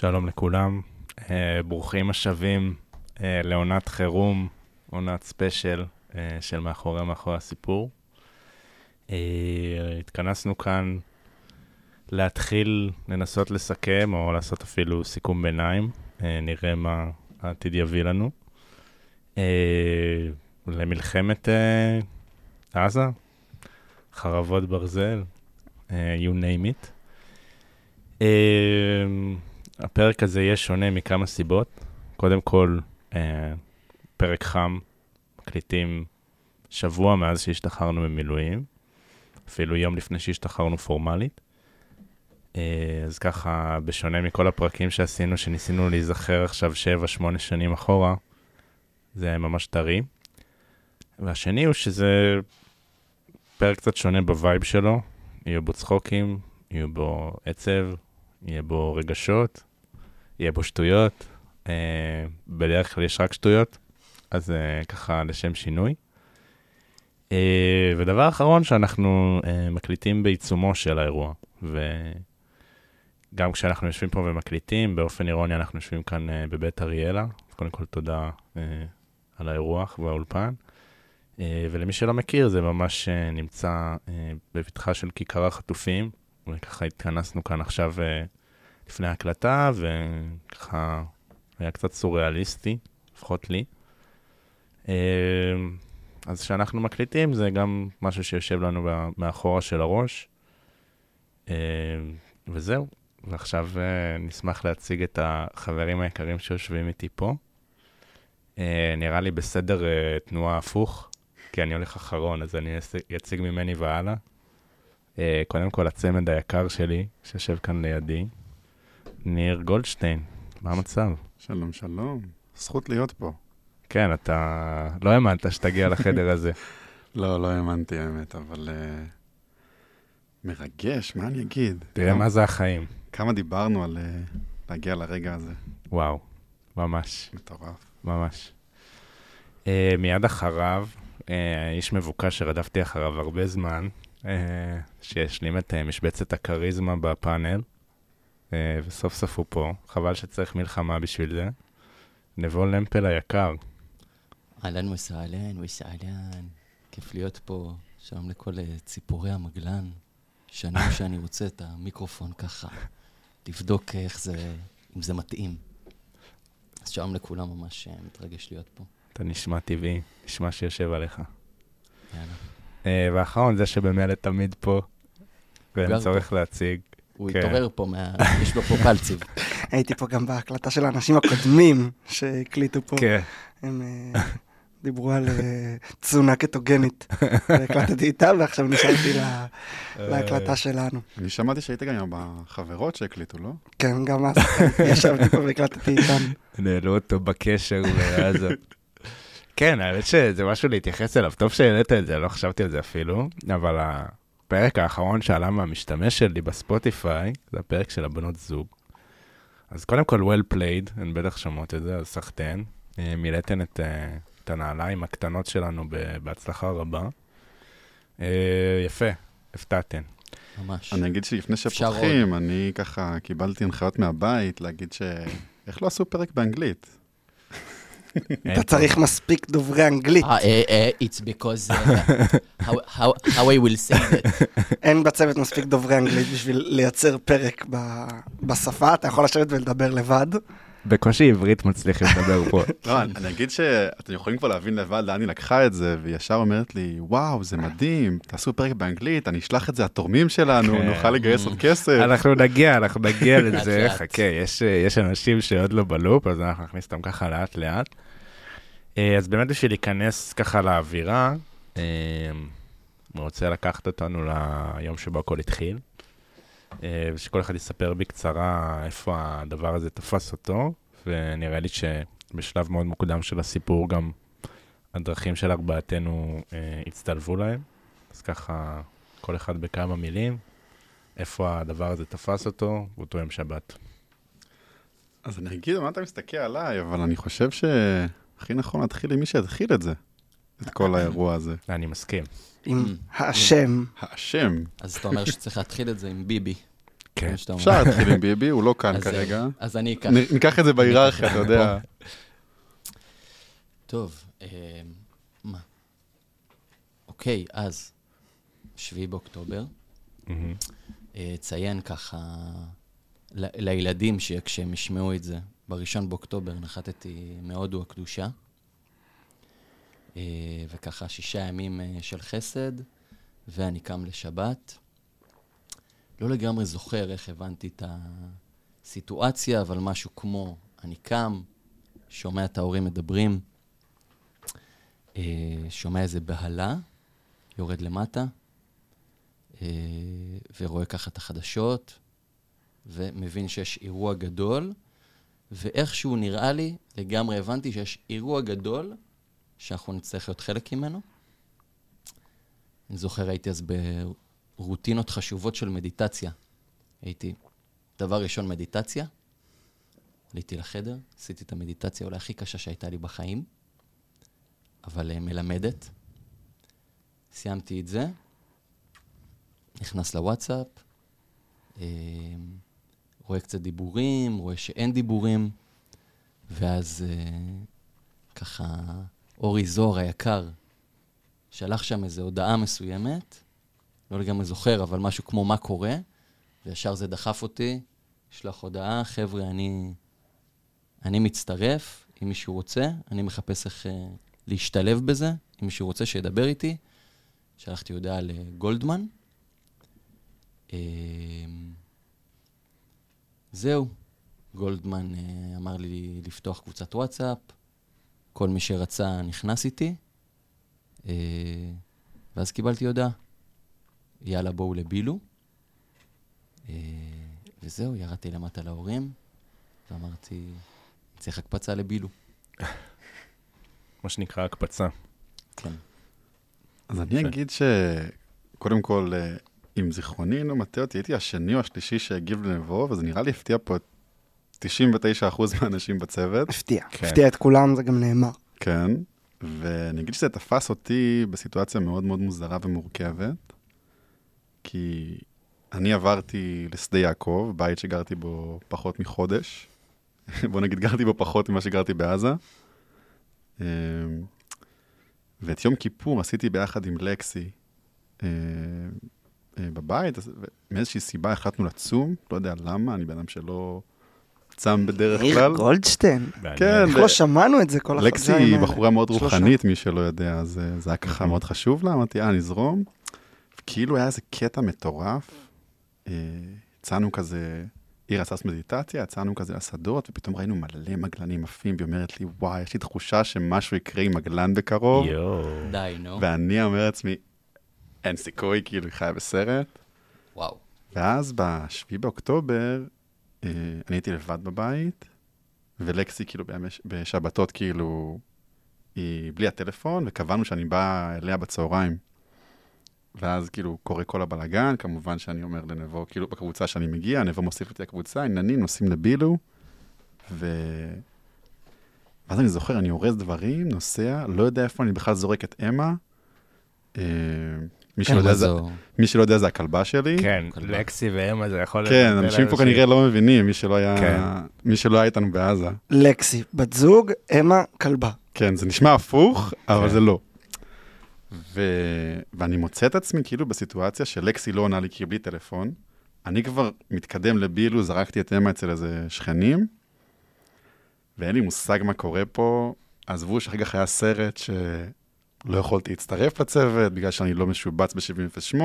שלום לכולם, אה, ברוכים השבים אה, לעונת חירום, עונת ספיישל אה, של מאחורי מאחורי הסיפור. אה, התכנסנו כאן להתחיל לנסות לסכם, או לעשות אפילו סיכום ביניים, אה, נראה מה העתיד יביא לנו. אה, למלחמת אה, עזה, חרבות ברזל, אה, you name it. Uh, הפרק הזה יהיה שונה מכמה סיבות. קודם כל, uh, פרק חם, מקליטים שבוע מאז שהשתחררנו ממילואים, אפילו יום לפני שהשתחררנו פורמלית. Uh, אז ככה, בשונה מכל הפרקים שעשינו, שניסינו להיזכר עכשיו 7-8 שנים אחורה, זה ממש טרי. והשני הוא שזה פרק קצת שונה ב vibe שלו, יהיו בו צחוקים, יהיו בו עצב, יהיה בו רגשות, יהיה בו שטויות. אה, בדרך כלל יש רק שטויות, אז אה, ככה לשם שינוי. אה, ודבר אחרון, שאנחנו אה, מקליטים בעיצומו של האירוע, וגם כשאנחנו יושבים פה ומקליטים, באופן אירוני אנחנו יושבים כאן אה, בבית אריאלה. אז קודם כל תודה אה, על האירוח והאולפן. Uh, ולמי שלא מכיר, זה ממש uh, נמצא uh, בפתחה של כיכר החטופים, וככה התכנסנו כאן עכשיו uh, לפני ההקלטה, וככה היה קצת סוריאליסטי, לפחות לי. Uh, אז כשאנחנו מקליטים, זה גם משהו שיושב לנו מאחורה של הראש. Uh, וזהו, ועכשיו uh, נשמח להציג את החברים היקרים שיושבים איתי פה. נראה לי בסדר תנועה הפוך, כי אני הולך אחרון, אז אני אציג ממני והלאה. קודם כל, הצמד היקר שלי, שיושב כאן לידי, ניר גולדשטיין, מה המצב? שלום, שלום. זכות להיות פה. כן, אתה לא האמנת שתגיע לחדר הזה. לא, לא האמנתי האמת, אבל uh, מרגש, מה אני אגיד? תראה מה זה החיים. כמה דיברנו על uh, להגיע לרגע הזה. וואו, ממש. מטורף. ממש. Uh, מיד אחריו, uh, איש מבוקש שרדפתי אחריו הרבה זמן, uh, שהשלים את uh, משבצת הכריזמה בפאנל, וסוף סוף הוא פה. חבל שצריך מלחמה בשביל זה. נבול למפל היקר. אהלן וסהלן וסהלן, כיף להיות פה. שלום לכל ציפורי המגלן. שנים שאני רוצה את המיקרופון ככה, לבדוק איך זה, אם זה מתאים. אז שלום לכולם, ממש מתרגש להיות פה. אתה נשמע טבעי, נשמע שיושב עליך. יאללה. Uh, ואחרון, זה שבמילא תמיד פה, ואין צורך להציג. הוא התעורר פה, יש לו פה פלציב. הייתי פה גם בהקלטה של האנשים הקודמים שהקליטו פה. כן. הם דיברו על תזונה קטוגנית. והקלטתי איתם, ועכשיו נשארתי להקלטה שלנו. אני שמעתי שהיית גם בחברות שהקליטו, לא? כן, גם אז ישבתי פה והקלטתי איתם. נעלו אותו בקשר בעזה. כן, האמת שזה משהו להתייחס אליו. טוב שהעלית את זה, לא חשבתי על זה אפילו, אבל הפרק האחרון שעלה מהמשתמש שלי בספוטיפיי, זה הפרק של הבנות זוג. אז קודם כל, well played, הן בטח שומעות את זה, אז סחטיין. מילאתן את, את הנעליים הקטנות שלנו בהצלחה רבה. יפה, הפתעתן. ממש. אני אגיד שלפני שפותחים, אני ככה קיבלתי הנחיות מהבית להגיד ש... איך לא עשו פרק באנגלית? אתה צריך מספיק דוברי אנגלית. It's because how I will say that. אין בצוות מספיק דוברי אנגלית בשביל לייצר פרק בשפה, אתה יכול לשבת ולדבר לבד. בקושי עברית מצליחים לדבר פה. לא, אני אגיד שאתם יכולים כבר להבין לבד לאן היא לקחה את זה, והיא ישר אומרת לי, וואו, זה מדהים, תעשו פרק באנגלית, אני אשלח את זה לתורמים שלנו, נוכל לגייס עוד כסף. אנחנו נגיע, אנחנו נגיע לזה, חכה, יש אנשים שעוד לא בלופ, אז אנחנו נכניס אותם ככה לאט לאט. אז באמת בשביל להיכנס ככה לאווירה, אני רוצה לקחת אותנו ליום שבו הכל התחיל. ושכל אחד יספר בקצרה איפה הדבר הזה תפס אותו, ונראה לי שבשלב מאוד מוקדם של הסיפור גם הדרכים של ארבעתנו אה, הצטלבו להם. אז ככה, כל אחד בכמה מילים, איפה הדבר הזה תפס אותו, באותו יום שבת. אז אני אגיד, מה אתה מסתכל עליי, אבל אני חושב שהכי נכון להתחיל עם מי שהתחיל את זה, את כל האירוע הזה. אני מסכים. עם האשם. האשם. אז אתה אומר שצריך להתחיל את זה עם ביבי. כן. אפשר להתחיל עם ביבי, הוא לא כאן אז, כרגע. אה, אז אני אקח. ניקח את זה בהיררכיה, אתה יודע. טוב, אה, מה? אוקיי, אז, 7 באוקטובר, מהמם. אה, ציין ככה לילדים שכשהם ישמעו את זה, בראשון באוקטובר נחתתי מהודו הקדושה, אה, וככה שישה ימים אה, של חסד, ואני קם לשבת. לא לגמרי זוכר איך הבנתי את הסיטואציה, אבל משהו כמו, אני קם, שומע את ההורים מדברים, אה, שומע איזה בהלה, יורד למטה, אה, ורואה ככה את החדשות, ומבין שיש אירוע גדול, ואיכשהו נראה לי, לגמרי הבנתי שיש אירוע גדול שאנחנו נצטרך להיות חלק ממנו. אני זוכר, הייתי אז ברוטינות חשובות של מדיטציה. הייתי, דבר ראשון, מדיטציה. עליתי לחדר, עשיתי את המדיטציה אולי הכי קשה שהייתה לי בחיים, אבל אה, מלמדת. סיימתי את זה, נכנס לוואטסאפ, אה, רואה קצת דיבורים, רואה שאין דיבורים, ואז אה, ככה אורי זוהר היקר שלח שם איזו הודעה מסוימת, לא לגמרי זוכר, אבל משהו כמו מה קורה, וישר זה דחף אותי, שלח הודעה, חבר'ה, אני, אני מצטרף, אם מישהו רוצה, אני מחפש איך אה, להשתלב בזה, אם מישהו רוצה שידבר איתי. שלחתי הודעה לגולדמן. אה, זהו, גולדמן אה, אמר לי לפתוח קבוצת וואטסאפ, כל מי שרצה נכנס איתי, אה, ואז קיבלתי הודעה, יאללה בואו לבילו. אה, וזהו, ירדתי למטה להורים, ואמרתי, צריך הקפצה לבילו. מה שנקרא הקפצה. כן. אז אני. אגיד שקודם כל, אה, אם זיכרוני אינו מטעה אותי, הייתי השני או השלישי שהגיב לנבו, וזה נראה לי הפתיע פה את 99% מהאנשים בצוות. הפתיע, כן. הפתיע את כולם, זה גם נאמר. כן, ואני אגיד שזה תפס אותי בסיטואציה מאוד מאוד מוזרה ומורכבת, כי אני עברתי לשדה יעקב, בית שגרתי בו פחות מחודש. בוא נגיד, גרתי בו פחות ממה שגרתי בעזה. אמ, ואת יום כיפור עשיתי ביחד עם לקסי אה, אה, בבית, מאיזושהי סיבה החלטנו לצום, לא יודע למה, אני בן אדם שלא צם בדרך מאיר כלל. גולדשטיין. מעניין. כן, איך לא שמענו את זה כל לקסי החודשיים היא האלה? בחורה מאוד שלושה. רוחנית, מי שלא יודע, אז אה, זה היה ככה נכון. מאוד חשוב לה, אמרתי, אה, נזרום. כאילו היה איזה קטע מטורף, אה, יצאנו כזה, היא רצה לעשות מדיטציה, יצאנו כזה לשדות, ופתאום ראינו מלא מגלנים עפים, והיא אומרת לי, וואי, יש לי תחושה שמשהו יקרה עם מגלן בקרוב, יואו. די, נו. ואני אומר לעצמי, אין סיכוי, כאילו, היא חיה בסרט. וואו. ואז ב-7 באוקטובר, אני הייתי לבד בבית, ולקסי כאילו בשבתות כאילו, היא בלי הטלפון, וקבענו שאני בא אליה בצהריים. ואז כאילו קורה כל הבלגן, כמובן שאני אומר לנבו, כאילו בקבוצה שאני מגיע, נבו מוסיף אותי לקבוצה, עניינים, נוסעים לבילו, ו... ואז אני זוכר, אני אורז דברים, נוסע, לא יודע איפה אני בכלל זורק את אמה. אה, מי שלא יודע, זה, מי שלא יודע, זה הכלבה שלי. כן, כלבה. לקסי ואמה זה יכול... כן, אנשים פה. כנראה לא מבינים, מי שלא היה, כן. מי שלא היה איתנו בעזה. לקסי, בת זוג, אמה, כלבה. כן, זה נשמע הפוך, אבל כן. זה לא. ו... ואני מוצא את עצמי כאילו בסיטואציה שלקסי לא עונה לי כי בלי טלפון. אני כבר מתקדם לבילו, זרקתי את אמה אצל איזה שכנים, ואין לי מושג מה קורה פה. עזבו שאחר כך היה סרט שלא יכולתי להצטרף לצוות, בגלל שאני לא משובץ ב-708,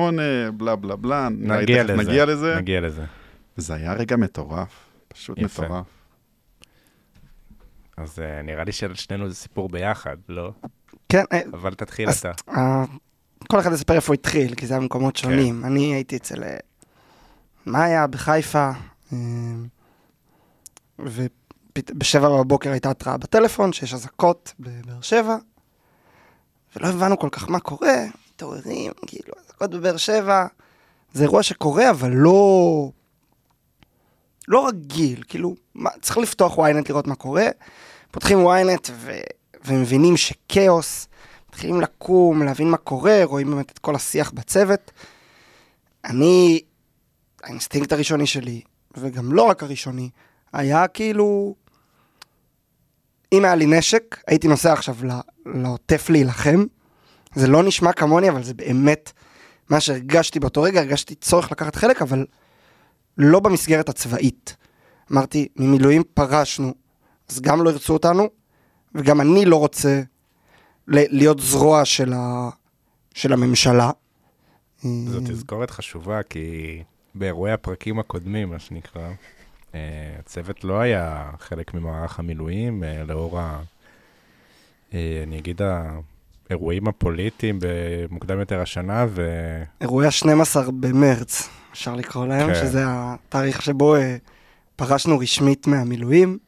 בלה בלה בלה. נגיע לזה. נגיע לזה. נגיע לזה. וזה היה רגע מטורף, פשוט יפה. מטורף. אז אה, נראה לי שלשנינו זה סיפור ביחד, לא? כן, אה, אבל תתחיל אז- אתה. אה, כל אחד יספר איפה הוא התחיל, כי זה היה במקומות שונים. אני הייתי אצל מאיה בחיפה, ובשבע בבוקר הייתה התראה בטלפון שיש אזעקות בבאר שבע, ולא הבנו כל כך מה קורה, מתעוררים, כאילו, אזעקות בבאר שבע, זה אירוע שקורה, אבל לא... לא רגיל, כאילו, מה, צריך לפתוח ynet לראות מה קורה, פותחים ynet ו... ומבינים שכאוס, מתחילים לקום, להבין מה קורה, רואים באמת את כל השיח בצוות. אני האינסטינקט הראשוני שלי, וגם לא רק הראשוני, היה כאילו, אם היה לי נשק, הייתי נוסע עכשיו לעוטף להילחם. זה לא נשמע כמוני, אבל זה באמת מה שהרגשתי באותו רגע, הרגשתי צורך לקחת חלק, אבל לא במסגרת הצבאית. אמרתי, ממילואים פרשנו, אז גם לא ירצו אותנו, וגם אני לא רוצה להיות זרוע של, ה- של הממשלה. זו אה, תזכורת חשובה, כי באירועי הפרקים הקודמים, מה שנקרא, אה, הצוות לא היה חלק ממערך המילואים, אה, לאור ה... אה, אני אגיד האירועים הפוליטיים במוקדם יותר השנה, ו... אירועי ה-12 במרץ, אפשר לקרוא להם, כן. שזה התאריך שבו אה, פרשנו רשמית מהמילואים.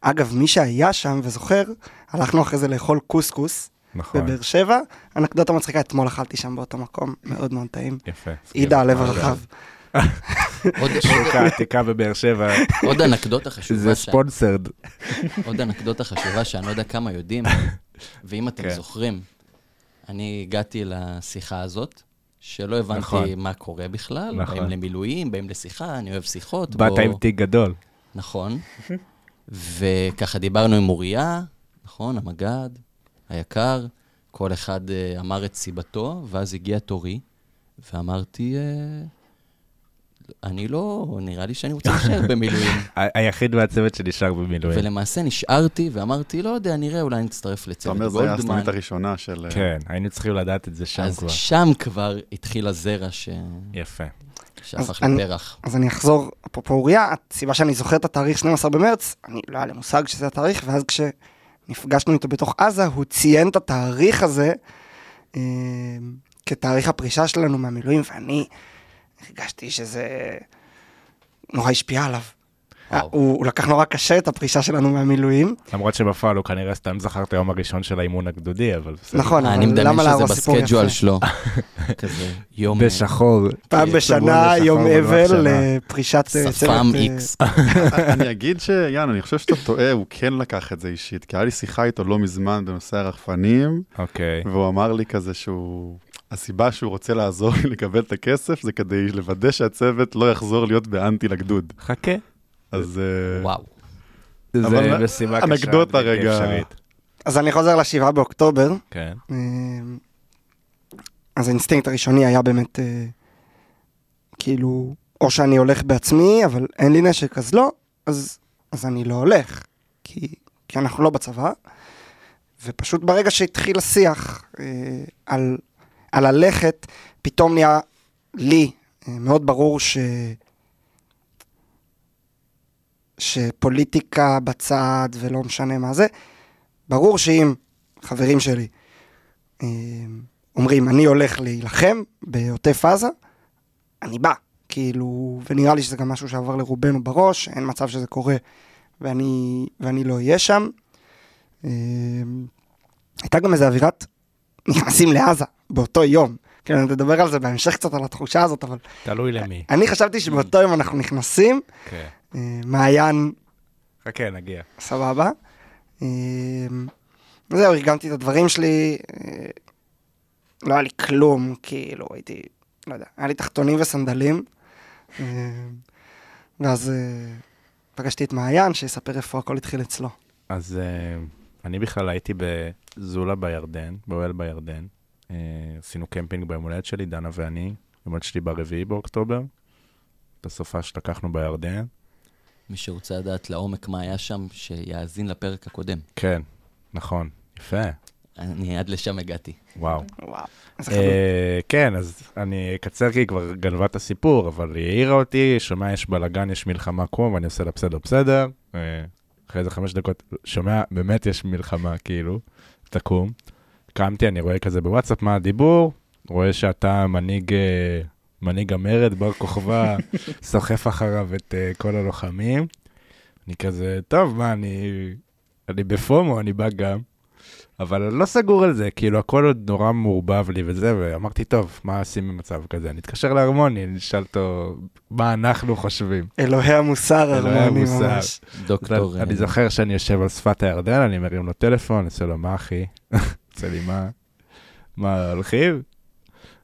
אגב, מי שהיה שם וזוכר, הלכנו אחרי זה לאכול קוסקוס נכון, בבאר שבע. אנקדוטה מצחיקה, אתמול אכלתי שם באותו מקום, מאוד מאוד טעים. יפה. עידה, הלב הרחב. עוד- שוק העתיקה בבאר שבע, עוד אנקדוטה חשובה. זה ספונסרד. עוד אנקדוטה חשובה שאני לא יודע כמה יודעים, ואם אתם כן. זוכרים, אני הגעתי לשיחה הזאת, שלא הבנתי נכון. מה קורה בכלל, נכון. באים למילואים, באים לשיחה, אני אוהב שיחות. באת בוא- עם תיק גדול. נכון. וככה דיברנו עם אוריה, נכון, המג"ד, היקר, כל אחד אה, אמר את סיבתו, ואז הגיע תורי, ואמרתי, אה, אני לא, נראה לי שאני רוצה להישאר במילואים. היחיד מהצוות שנשאר במילואים. ולמעשה נשארתי ואמרתי, לא יודע, נראה, אולי נצטרף אתה לצוות אומר, זה היה גולדמן. הסנונית הראשונה של... אה, כן, היינו צריכים לדעת את זה שם אז כבר. שם כבר התחיל הזרע ש... יפה. שהפך אז אני- לפרח. אז אני אחזור, אפרופו אוריה, הסיבה שאני זוכר את התאריך 12 במרץ, אני לא היה לי מושג שזה התאריך, ואז כשנפגשנו איתו בתוך עזה, הוא ציין את התאריך הזה אה, כתאריך הפרישה שלנו מהמילואים, ואני הרגשתי שזה נורא השפיע עליו. וואו. הוא, הוא לקח נורא קשה את הפרישה שלנו מהמילואים. למרות שבפועל הוא כנראה סתם זכר את היום הראשון של האימון הגדודי, אבל בסדר. נכון, אני אבל מדמיין למה שזה להרוס סיפור בסקייג'ואל? שלו. כזה יום... אה, בשחור. פעם שבוע בשנה, בשחור יום אבל שנה. לפרישת אה, שפם צוות, אה, איקס. אני אגיד שיאן, אני חושב שאתה טועה, הוא כן לקח את זה אישית, כי היה לי שיחה איתו לא מזמן בנושא הרחפנים, אוקיי. והוא אמר לי כזה שהוא... הסיבה שהוא רוצה לעזור לי לקבל את הכסף זה כדי לוודא שהצוות לא יחזור להיות באנטי לגדוד. חכה. אז... אה, וואו. זה משימה קשה. אנקדוטה רגע. אפשרית. אז אני חוזר לשבעה באוקטובר. כן. אה, אז האינסטינקט הראשוני היה באמת, אה, כאילו, או שאני הולך בעצמי, אבל אין לי נשק, אז לא, אז, אז אני לא הולך, כי, כי אנחנו לא בצבא. ופשוט ברגע שהתחיל השיח אה, על, על ללכת, פתאום נהיה לי אה, מאוד ברור ש... שפוליטיקה בצד ולא משנה מה זה, ברור שאם חברים שלי אה, אומרים, אני הולך להילחם בעוטף עזה, אני בא. כאילו, ונראה לי שזה גם משהו שעבר לרובנו בראש, אין מצב שזה קורה ואני, ואני לא אהיה שם. אה, הייתה גם איזו אווירת נכנסים לעזה באותו יום. כן, אני אדבר על זה בהמשך קצת, על התחושה הזאת, אבל תלוי למי. אני חשבתי שבאותו יום אנחנו נכנסים, כן. אה, מעיין חכה, נגיע. סבבה. אמ, זהו, ארגנתי את הדברים שלי, אה, לא היה לי כלום, כאילו, הייתי, לא יודע, היה לי תחתונים וסנדלים. ואז אה, פגשתי את מעיין, שיספר איפה הכל התחיל אצלו. אז אה, אני בכלל הייתי בזולה בירדן, באוהל בירדן. אה, עשינו קמפינג ביום הולדת שלי, דנה ואני. יום הולדת שלי ברביעי באוקטובר. בסופה שלקחנו בירדן. מי שרוצה לדעת לעומק מה היה שם, שיאזין לפרק הקודם. כן, נכון. יפה. אני עד לשם הגעתי. וואו. וואו. אה, כן, אז אני אקצר כי היא כבר גנבה את הסיפור, אבל היא העירה אותי, שומע יש בלאגן, יש מלחמה קום, ואני עושה לה בסדר, בסדר. אחרי איזה חמש דקות, שומע, באמת יש מלחמה, כאילו, תקום. קמתי, אני רואה כזה בוואטסאפ מה הדיבור, רואה שאתה מנהיג, אה, מנהיג המרד, בר כוכבא, סוחף אחריו את אה, כל הלוחמים. אני כזה, טוב, מה, אני, אני בפומו, אני בא גם. אבל לא סגור על זה, כאילו הכל עוד נורא מעורבב לי וזה, ואמרתי, טוב, מה עושים במצב כזה? אני אתקשר להרמוני, אני אשאל אותו מה אנחנו חושבים. אלוהי המוסר, אלוהי הרמוני המוסר. ממש. דוקטור... אני אה, זוכר שאני יושב על שפת הירדן, אני מרים לו טלפון, אני עושה לו, מה אחי? עושה לי, מה? מה, הולכים?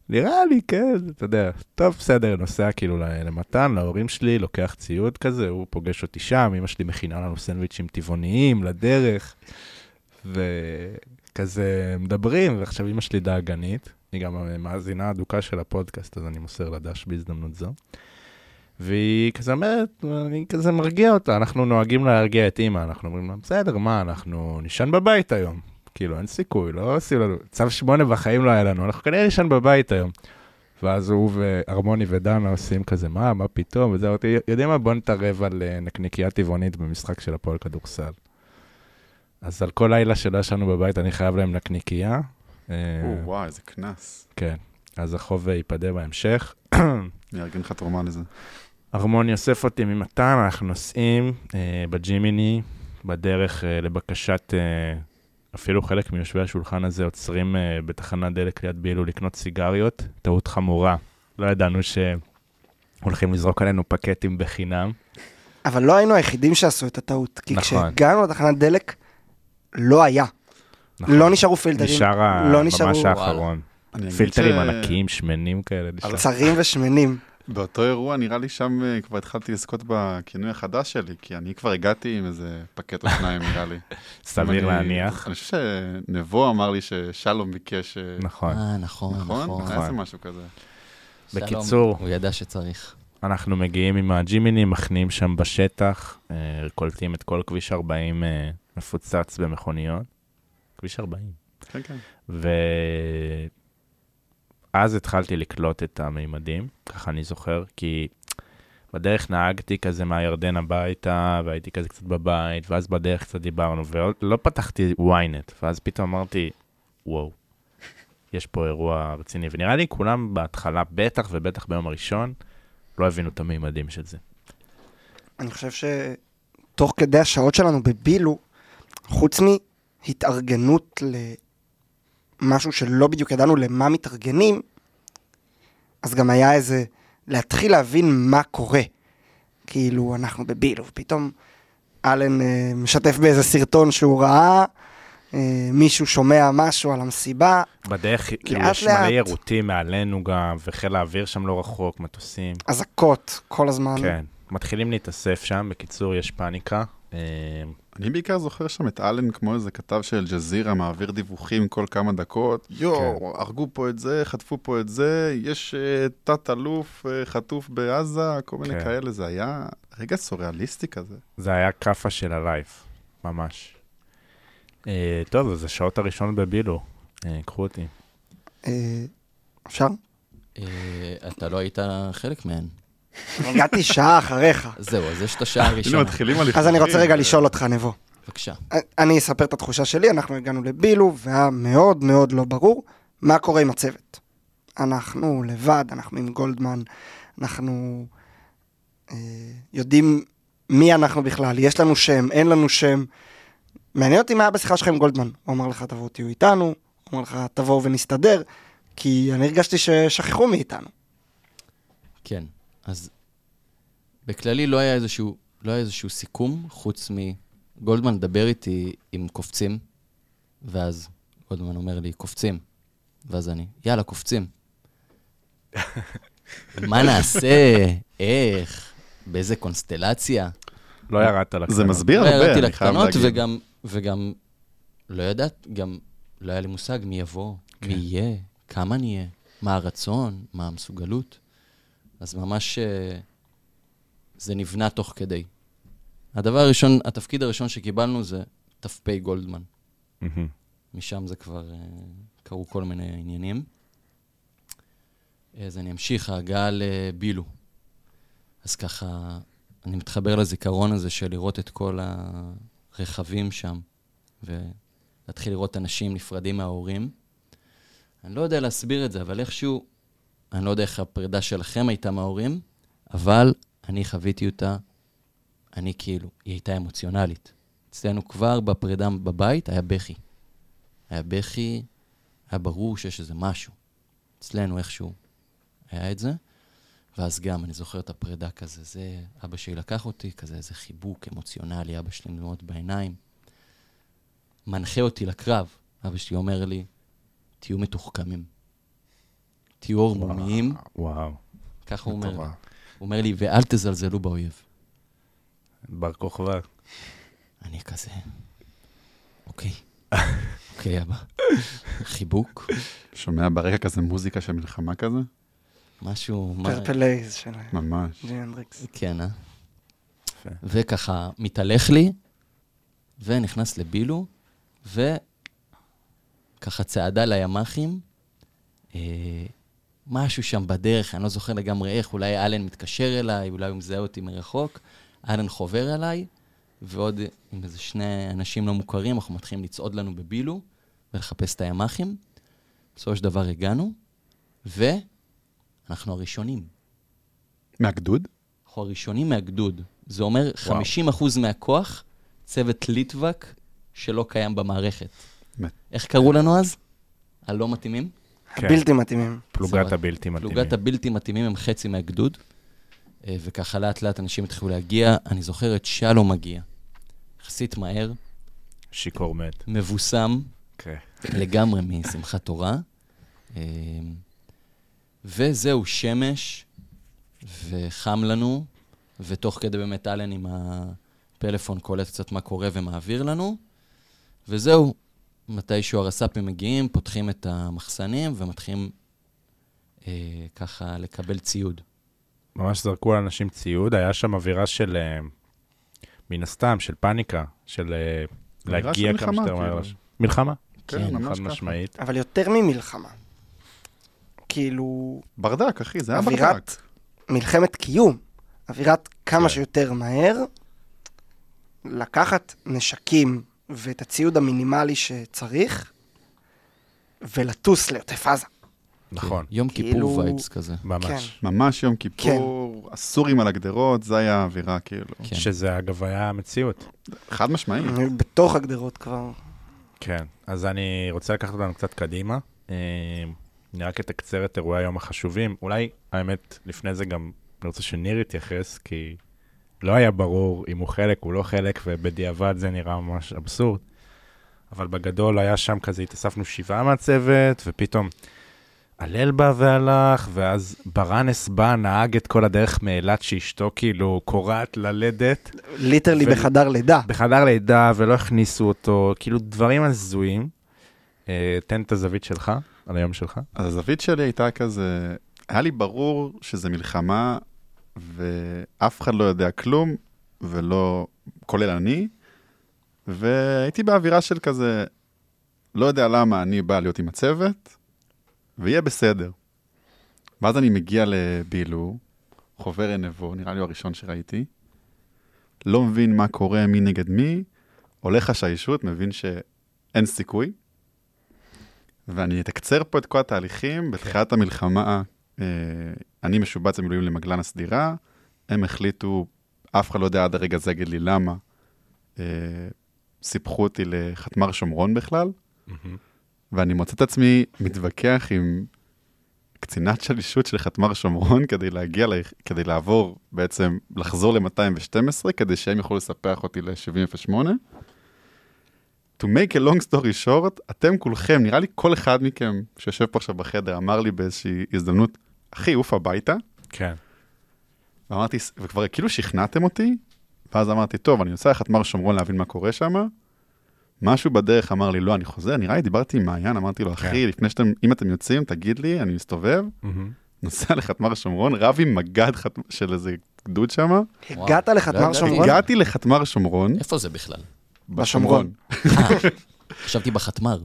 נראה לי, כן, אתה יודע. טוב, בסדר, נוסע כאילו למתן, להורים שלי, לוקח ציוד כזה, הוא פוגש אותי שם, אמא שלי מכינה לנו סנדוויצ'ים טבעוניים לדרך, וכזה מדברים, ועכשיו אמא שלי דאגנית, היא גם מאזינה אדוקה של הפודקאסט, אז אני מוסר לה דש בהזדמנות זו. והיא כזה אומרת, אני כזה מרגיע אותה, אנחנו נוהגים להרגיע את אימא, אנחנו אומרים לה, בסדר, מה, אנחנו נישן בבית היום. כאילו, אין סיכוי, לא עושים לנו, צו שמונה בחיים לא היה לנו, אנחנו כנראה נישן בבית היום. ואז הוא והרמוני ודנה עושים כזה, מה, מה פתאום, וזה, יודעים מה, בוא נתערב על אה, נקניקייה טבעונית במשחק של הפועל כדורסל. אז על כל לילה שלא ישנו בבית, אני חייב להם נקניקייה. אה, או, וואי, איזה קנס. כן, אז החוב אה, ייפדה בהמשך. אני אארגן לך תרומה לזה. ארמון אוסף אותי ממתן, אנחנו נוסעים אה, בג'ימיני, בדרך אה, לבקשת, אה, אפילו חלק מיושבי השולחן הזה עוצרים אה, בתחנת דלק ליד בילו לקנות סיגריות, טעות חמורה. לא ידענו שהולכים לזרוק עלינו פקטים בחינם. אבל לא היינו היחידים שעשו את הטעות, כי נכון. כשהגענו לתחנת דלק, לא היה. נכון. לא נשארו פילטרים. נשאר ה- לא ממש נשארו האחרון. אני אגיד פילטרים ש- ענקיים, שמנים כאלה. נשאר. צרים ושמנים. באותו אירוע, נראה לי שם אה, כבר התחלתי לזכות בכינוי החדש שלי, כי אני כבר הגעתי עם איזה פקט או שניים, נראה לי. סביר להניח. אני חושב שנבו אמר לי ששלום ביקש... אה, נכון. אה, נכון, נכון? נכון. היה איזה משהו כזה. בקיצור. הוא ידע שצריך. אנחנו מגיעים עם הג'ימיני, מחנים שם בשטח, אה, קולטים את כל כביש 40 אה, מפוצץ במכוניות. כביש 40. כן, כן. ואז התחלתי לקלוט את המימדים, ככה אני זוכר, כי בדרך נהגתי כזה מהירדן הביתה, והייתי כזה קצת בבית, ואז בדרך קצת דיברנו, ולא פתחתי ynet, ואז פתאום אמרתי, וואו, יש פה אירוע רציני. ונראה לי כולם בהתחלה, בטח ובטח ביום הראשון, לא הבינו את המימדים של זה. אני חושב שתוך כדי השעות שלנו בבילו, חוץ מהתארגנות למשהו שלא בדיוק ידענו למה מתארגנים, אז גם היה איזה להתחיל להבין מה קורה. כאילו, אנחנו בבילו, ופתאום אלן אה, משתף באיזה סרטון שהוא ראה, אה, מישהו שומע משהו על המסיבה, בדרך, כאילו, לאט יש מלא לאט. יירוטים מעלינו גם, וחיל האוויר שם לא רחוק, מטוסים. אזעקות כל הזמן. כן. מתחילים להתאסף שם, בקיצור, יש פאניקה. אה, אני בעיקר זוכר שם את אלן כמו איזה כתב של אל-ג'זירה, מעביר דיווחים כל כמה דקות. יואו, הרגו פה את זה, חטפו פה את זה, יש אה, תת-אלוף אה, חטוף בעזה, כל מיני כן. כאלה. זה היה רגע סוריאליסטי כזה. זה היה כאפה של הלייף, ממש. אה, טוב, אז השעות הראשונות בבילו, אה, קחו אותי. אה, אפשר? אה, אתה לא היית חלק מהן. הגעתי שעה אחריך. זהו, אז יש את השעה הראשונה. מתחילים על אז אני רוצה רגע לשאול אותך, נבו. בבקשה. אני אספר את התחושה שלי, אנחנו הגענו לבילו, והיה מאוד מאוד לא ברור מה קורה עם הצוות. אנחנו לבד, אנחנו עם גולדמן, אנחנו אה, יודעים מי אנחנו בכלל, יש לנו שם, אין לנו שם. מעניין אותי מה היה בשיחה שלך עם גולדמן. הוא אמר לך, תבואו תהיו איתנו, הוא אמר לך, תבואו ונסתדר, כי אני הרגשתי ששכחו מאיתנו. כן, אז בכללי לא היה איזשהו, לא היה איזשהו סיכום, חוץ מגולדמן מדבר איתי עם קופצים, ואז גולדמן אומר לי, קופצים. ואז אני, יאללה, קופצים. מה נעשה? איך? באיזה קונסטלציה? לא ירדת לקטנות. זה מסביר לא הרבה, ירדתי אני חייב לקטנות, להגיד. וגם, וגם לא ידעת, גם לא היה לי מושג מי יבוא, מי יהיה, כמה נהיה, מה הרצון, מה המסוגלות. אז ממש אה, זה נבנה תוך כדי. הדבר הראשון, התפקיד הראשון שקיבלנו זה ת"פ גולדמן. משם זה כבר אה, קרו כל מיני עניינים. אז אני אמשיך, ההגעה לבילו. אז ככה, אני מתחבר לזיכרון הזה של לראות את כל הרכבים שם, ולהתחיל לראות אנשים נפרדים מההורים. אני לא יודע להסביר את זה, אבל איכשהו, אני לא יודע איך הפרידה שלכם הייתה מההורים, אבל אני חוויתי אותה, אני כאילו, היא הייתה אמוציונלית. אצלנו כבר בפרידה בבית היה בכי. היה בכי, היה ברור שיש איזה משהו. אצלנו איכשהו היה את זה. ואז גם, אני זוכר את הפרידה כזה, זה, אבא שלי לקח אותי, כזה איזה חיבוק אמוציונלי, אבא שלי דמעות בעיניים. מנחה אותי לקרב. אבא שלי אומר לי, תהיו מתוחכמים. תהיו ערמומיים, וואו, ככה הוא אומר. הוא אומר לי, ואל תזלזלו באויב. בר כוכבא. אני כזה, אוקיי, אוקיי, אבא. חיבוק, שומע ברקע כזה מוזיקה של מלחמה כזה? משהו... מה- Purple Haze של ממש. ג'ימי הנדריקס. כן, אה? וככה, מתהלך לי, ונכנס לבילו, וככה צעדה לימ"חים. משהו שם בדרך, אני לא זוכר לגמרי איך, אולי אלן מתקשר אליי, אולי הוא מזהה אותי מרחוק. אלן חובר אליי, ועוד עם איזה שני אנשים לא מוכרים, אנחנו מתחילים לצעוד לנו בבילו ולחפש את הימ"חים. בסופו של דבר הגענו, ואנחנו הראשונים. מהגדוד? אנחנו הראשונים מהגדוד. זה אומר 50% מהכוח, צוות ליטווק שלא קיים במערכת. באמת. איך קראו לנו אז? הלא מתאימים? כן. בלתי מתאימים. פלוגת. הבלתי מתאימים. פלוגת הבלתי מתאימים הם חצי מהגדוד, אה, וככה לאט לאט אנשים התחילו להגיע. אני זוכר את שלום מגיע, יחסית מהר, שיכור מת. מבוסם כן. לגמרי משמחת תורה. אה, וזהו, שמש, וחם לנו, ותוך כדי באמת אלן עם הפלאפון קולט קצת מה קורה ומעביר לנו, וזהו, מתישהו הרס"פים מגיעים, פותחים את המחסנים ומתחילים אה, ככה לקבל ציוד. ממש זרקו על אנשים ציוד, היה שם אווירה של, אה, מן הסתם, של פאניקה, של אה, להגיע של כמה מלחמה, שיותר מהר. כאילו. מלחמה, כן, ממש חד. משמעית. אבל יותר ממלחמה. כאילו, ברדק, אחי, זה היה ברדק. אווירת מלחמת קיום. אווירת כמה כן. שיותר מהר, לקחת נשקים ואת הציוד המינימלי שצריך, ולטוס לעוטף עזה. נכון, כן, יום כאילו- כיפור וייבס כזה. ממש. ממש יום כיפור, הסורים על הגדרות, זה היה האווירה, כאילו. כן. שזה אגב היה המציאות. חד משמעי. בתוך הגדרות כבר. כן, אז אני רוצה לקחת אותנו קצת קדימה. אה, אני רק אתקצר את אירועי היום החשובים. אולי, האמת, לפני זה גם אני רוצה שניר יתייחס, כי לא היה ברור אם הוא חלק, הוא לא חלק, ובדיעבד זה נראה ממש אבסורד. אבל בגדול היה שם כזה, התאספנו שבעה מהצוות, ופתאום הלל בא והלך, ואז ברנס בא, נהג את כל הדרך מאילת, שאשתו כאילו קורעת ללדת. ליטרלי ו- בחדר לידה. בחדר לידה ולא הכניסו אותו, כאילו דברים הזויים. אה, תן את הזווית שלך, על היום שלך. אז הזווית שלי הייתה כזה, היה לי ברור שזה מלחמה, ואף אחד לא יודע כלום, ולא, כולל אני, והייתי באווירה של כזה, לא יודע למה אני בא להיות עם הצוות, ויהיה בסדר. ואז אני מגיע לבילו, חובר עין נבו, נראה לי הוא הראשון שראיתי, לא מבין מה קורה, מי נגד מי, הולך השיישות, מבין שאין סיכוי. ואני אתקצר פה את כל התהליכים. בתחילת המלחמה, אני משובץ במילואים למגלן הסדירה, הם החליטו, אף אחד לא יודע עד הרגע הזה, יגיד לי למה, אה, סיפחו אותי לחתמר שומרון בכלל, ואני מוצא את עצמי מתווכח עם קצינת שלישות של חתמר שומרון כדי להגיע, ל... כדי לעבור, בעצם לחזור ל-212, כדי שהם יוכלו לספח אותי ל-7008. To make a long story short, אתם כולכם, נראה לי כל אחד מכם שיושב פה עכשיו בחדר, אמר לי באיזושהי הזדמנות, אחי, עוף הביתה. כן. ואמרתי, וכבר כאילו שכנעתם אותי, ואז אמרתי, טוב, אני נוסע לחתמר שומרון להבין מה קורה שם. משהו בדרך אמר לי, לא, אני חוזר, נראה לי דיברתי עם מעיין, אמרתי לו, אחי, כן. לפני שאתם, אם אתם יוצאים, תגיד לי, אני מסתובב, נוסע לחתמר שומרון, רב עם מג"ד חת... של איזה גדוד שם. הגעת לא לחתמר ידעתי. שומרון? הגעתי לחתמר שומרון, איפה זה בכלל? בשומרון. אה, חשבתי בחתמר.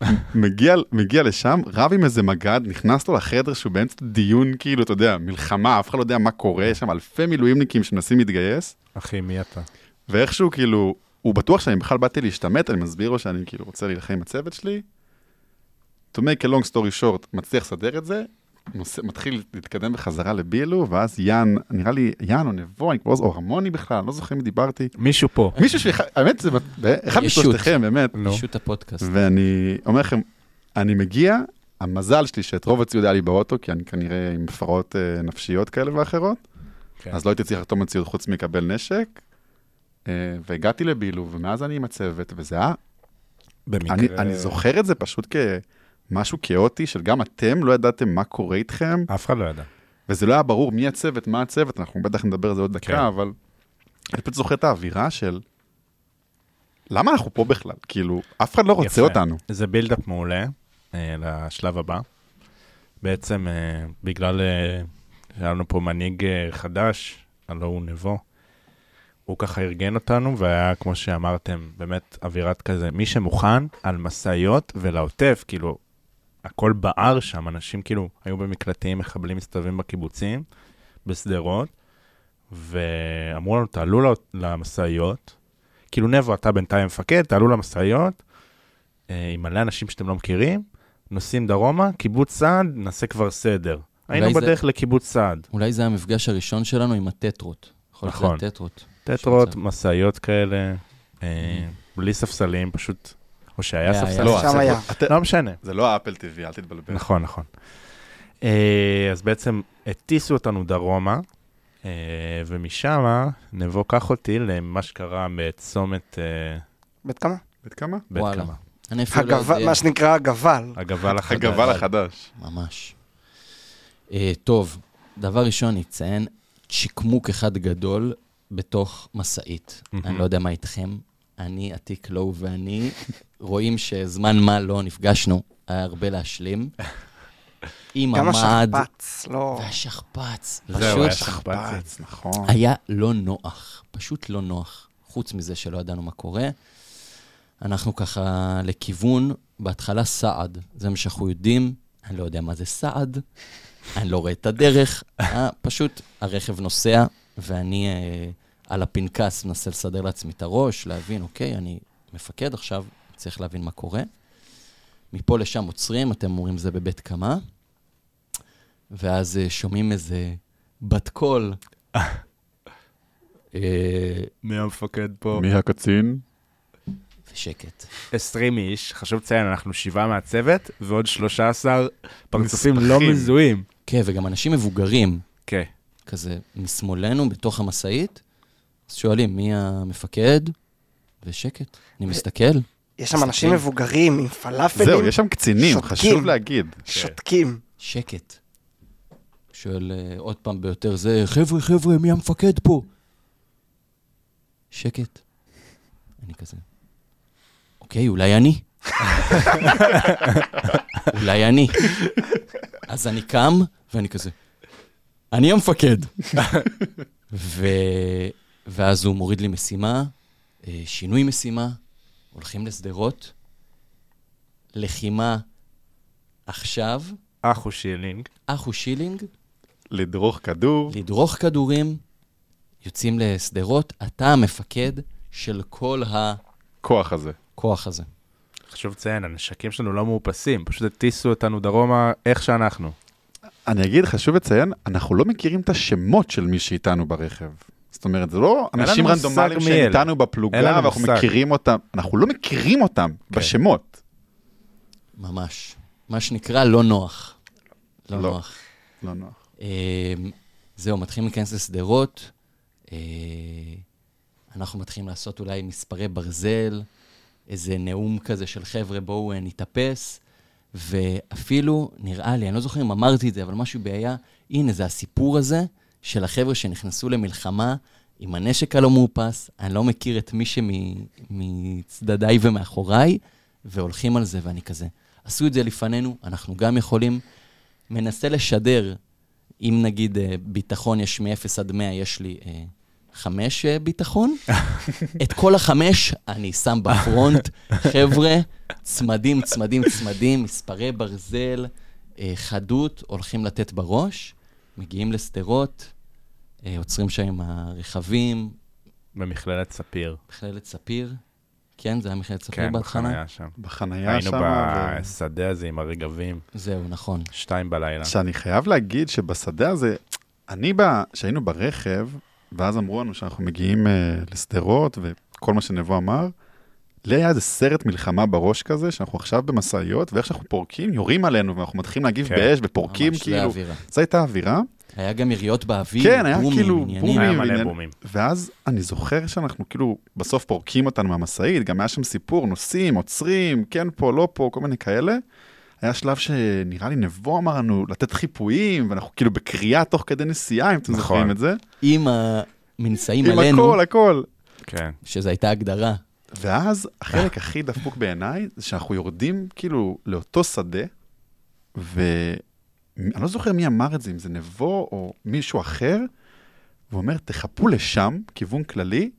מגיע, מגיע לשם, רב עם איזה מג"ד, נכנס לו לחדר שהוא באמצע דיון, כאילו, אתה יודע, מלחמה, אף אחד לא יודע מה קורה, יש שם אלפי מילואימניקים שמנסים להתגייס, אחי, מי אתה? ואיכשהו כאילו, הוא בטוח שאני בכלל באתי להשתמט, אני מסביר לו שאני כאילו רוצה להילחם עם הצוות שלי. To make a long story short, מצליח לסדר את זה, נושא, מתחיל להתקדם בחזרה לבילו, ואז יאן, נראה לי, יאן או נבו, אני כבר לא זוכר, או רמוני בכלל, אני לא זוכר מי דיברתי. מישהו פה. מישהו ש... האמת, זה אחד ישות. משלושתכם, באמת. נו. פשוט הפודקאסט. ואני אומר לכם, אני מגיע, המזל שלי שאת רוב הציוד היה לי באוטו, כי אני כנראה עם הפרעות אה, נפשיות כאלה ואחרות, כן. אז לא הייתי צריך לחתום על ציוד חוץ מלקבל נשק, אה, והגעתי לבילו, ומאז אני עם הצוות, וזה היה, במקרה... אני, אני זוכר את זה פשוט משהו כאוטי של גם אתם לא ידעתם מה קורה איתכם, אף אחד לא ידע. וזה לא היה ברור מי הצוות, מה הצוות, אנחנו בטח נדבר על זה עוד דקה, כן. אבל אני פשוט זוכר את האווירה של... למה אנחנו פה בכלל? כאילו, אף אחד לא רוצה יפה. אותנו. זה בילדאפ מעולה אה, לשלב הבא. בעצם אה, בגלל אה, שהיה לנו פה מנהיג אה, חדש, הלו הוא נבו, הוא ככה ארגן אותנו, והיה, כמו שאמרתם, באמת אווירת כזה, מי שמוכן על משאיות ולעוטף, כאילו, הכל בער שם, אנשים כאילו היו במקלטים, מחבלים מסתובבים בקיבוצים, בשדרות, ואמרו לנו, תעלו למשאיות, כאילו נבו, אתה בינתיים מפקד, תעלו למשאיות, אה, עם מלא אנשים שאתם לא מכירים, נוסעים דרומה, קיבוץ סעד, נעשה כבר סדר. היינו זה- בדרך לקיבוץ סעד. אולי זה המפגש הראשון שלנו עם הטטרות. נכון. טטרות, שזה- משאיות כאלה, אה, בלי ספסלים, פשוט, או שהיה היה, היה. ספסל. לא, שם היה. אתם- לא משנה. זה לא אפל TV, אל תתבלבל. נכון, נכון. אה, אז בעצם הטיסו אותנו דרומה, אה, ומשם נבוא קח אותי למה שקרה בצומת אה, בית כמה? בית כמה? בית. קמה. אני אפילו לא יודע. מה שנקרא הגבל. הגבל החדש. הגבל החדש. ממש. טוב, דבר ראשון, נציין צ'יקמוק אחד גדול בתוך משאית. אני לא יודע מה איתכם, אני, עתיק לואו ואני, רואים שזמן מה לא נפגשנו, היה הרבה להשלים. עם גם המד השכפ"ץ, לא... והשכפ"ץ. זהו, פשוט היה שכפ"צי. שכפ"ץ, נכון. היה לא נוח, פשוט לא נוח. חוץ מזה שלא ידענו מה קורה. אנחנו ככה לכיוון, בהתחלה סעד, זה מה שאנחנו יודעים, אני לא יודע מה זה סעד, אני לא רואה את הדרך, אה, פשוט הרכב נוסע, ואני אה, על הפנקס מנסה לסדר לעצמי את הראש, להבין, אוקיי, אני מפקד עכשיו, צריך להבין מה קורה. מפה לשם עוצרים, אתם אומרים זה בבית קמה, ואז אה, שומעים איזה בת קול. אה, מי המפקד פה? מי הקצין? ושקט. 20 איש, חשוב לציין, אנחנו שבעה מהצוות, ועוד 13 פרצופים לא. מזוהים. כן, וגם אנשים מבוגרים, כן. כזה משמאלנו, בתוך המשאית, אז שואלים, מי המפקד? ושקט. אני מסתכל, יש שם אנשים מבוגרים עם פלאפלים, זהו, יש שם קצינים, שותקים. חשוב להגיד. שותקים. שקט. שואל אה, עוד פעם ביותר זה, חבר'ה, חבר'ה, מי המפקד פה? שקט. אני כזה, אוקיי, אולי אני. אולי אני. אז אני קם, ואני כזה, אני המפקד. ו... ואז הוא מוריד לי משימה, אה, שינוי משימה, הולכים לשדרות, לחימה עכשיו, אחו שילינג. אחו שילינג, לדרוך כדור. לדרוך כדורים, יוצאים לשדרות, אתה המפקד של כל כוח הזה. הכוח הזה. חשוב לציין, הנשקים שלנו לא מאופסים, פשוט הטיסו אותנו דרומה איך שאנחנו. אני אגיד, חשוב לציין, אנחנו לא מכירים את השמות של מי שאיתנו ברכב. זאת אומרת, זה לא אנשים רנדומליים שהם. איתנו בפלוגה, ואנחנו מושג. מכירים אותם. אנחנו לא מכירים אותם כן. בשמות. ממש. מה שנקרא לא נוח. לא, לא. נוח. לא נוח. אה, זהו, מתחילים להיכנס לשדרות. אה, אנחנו מתחילים לעשות אולי מספרי ברזל, איזה נאום כזה של חבר'ה, בואו אה, נתאפס. ואפילו, נראה לי, אני לא זוכר אם אמרתי את זה, אבל משהו היה, הנה, זה הסיפור הזה של החבר'ה שנכנסו למלחמה עם הנשק הלא מאופס, אני לא מכיר את מי שמצדדיי ומאחוריי, והולכים על זה, ואני כזה, עשו את זה לפנינו, אנחנו גם יכולים. מנסה לשדר, אם נגיד אה, ביטחון יש מ-0 עד 100, יש לי אה, חמש אה, ביטחון, את כל החמש אני שם בפרונט. חבר'ה, צמדים, צמדים, צמדים, מספרי ברזל, אה, חדות, הולכים לתת בראש, מגיעים לשדרות, עוצרים שם עם הרכבים, במכללת ספיר. מכללת ספיר. כן, זה היה מכללת ספיר כן, בהתחלה? בחניה שם. בחנייה היינו שם. ו- בשדה הזה עם הרגבים, זהו, נכון. שתיים בלילה. שאני חייב להגיד שבשדה הזה, אני, כשהיינו ברכב, ואז אמרו לנו שאנחנו מגיעים uh, לשדרות, וכל מה שנבו אמר, לי היה איזה סרט מלחמה בראש כזה, שאנחנו עכשיו במשאיות, ואיך שאנחנו פורקים, יורים עלינו, ואנחנו מתחילים להגיב כן. באש, ופורקים, ממש, זה כאילו, האווירה. זו הייתה האווירה. היה גם יריות באוויר, כן, היה בומים, כאילו עניינים. בומים. היה מלא ועניין- בומים. ואז אני זוכר שאנחנו כאילו, בסוף פורקים אותנו מהמשאית, גם היה שם סיפור, נוסעים, עוצרים, כן פה, לא פה, כל מיני כאלה. היה שלב שנראה לי נבו אמר לנו לתת חיפויים, ואנחנו כאילו בקריאה תוך כדי נסיעה, אם אתם נכון. זוכרים את זה. עם המנשאים עם עלינו, הכל, הכל. כן. שזו הייתה הגדרה. ואז החלק הכי דפוק בעיניי, זה שאנחנו יורדים כאילו לאותו שדה, ואני לא זוכר מי אמר את זה, אם זה נבו או מישהו אחר, והוא אומר, תחפו לשם, כיוון כללי,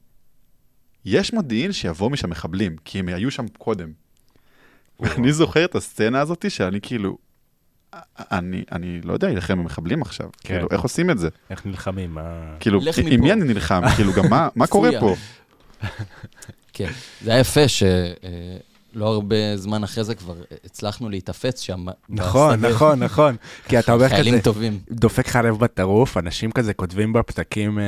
יש מודיעין שיבוא משם מחבלים, כי הם היו שם קודם. ואני זוכר את הסצנה הזאת שאני כאילו, אני, אני לא יודע להילחם במחבלים עכשיו, כן. כאילו, איך עושים את זה? איך נלחמים? מה... כאילו, עם. מי אני נלחם? כאילו, גם מה, מה קורה. פה? כן. זה היה יפה שלא הרבה זמן אחרי זה כבר הצלחנו להיתפס שם. נכון, בשדה. נכון, נכון. כי אתה אומר חיילים כזה, טובים. דופק לך לב בטירוף, אנשים כזה כותבים בפתקים אה,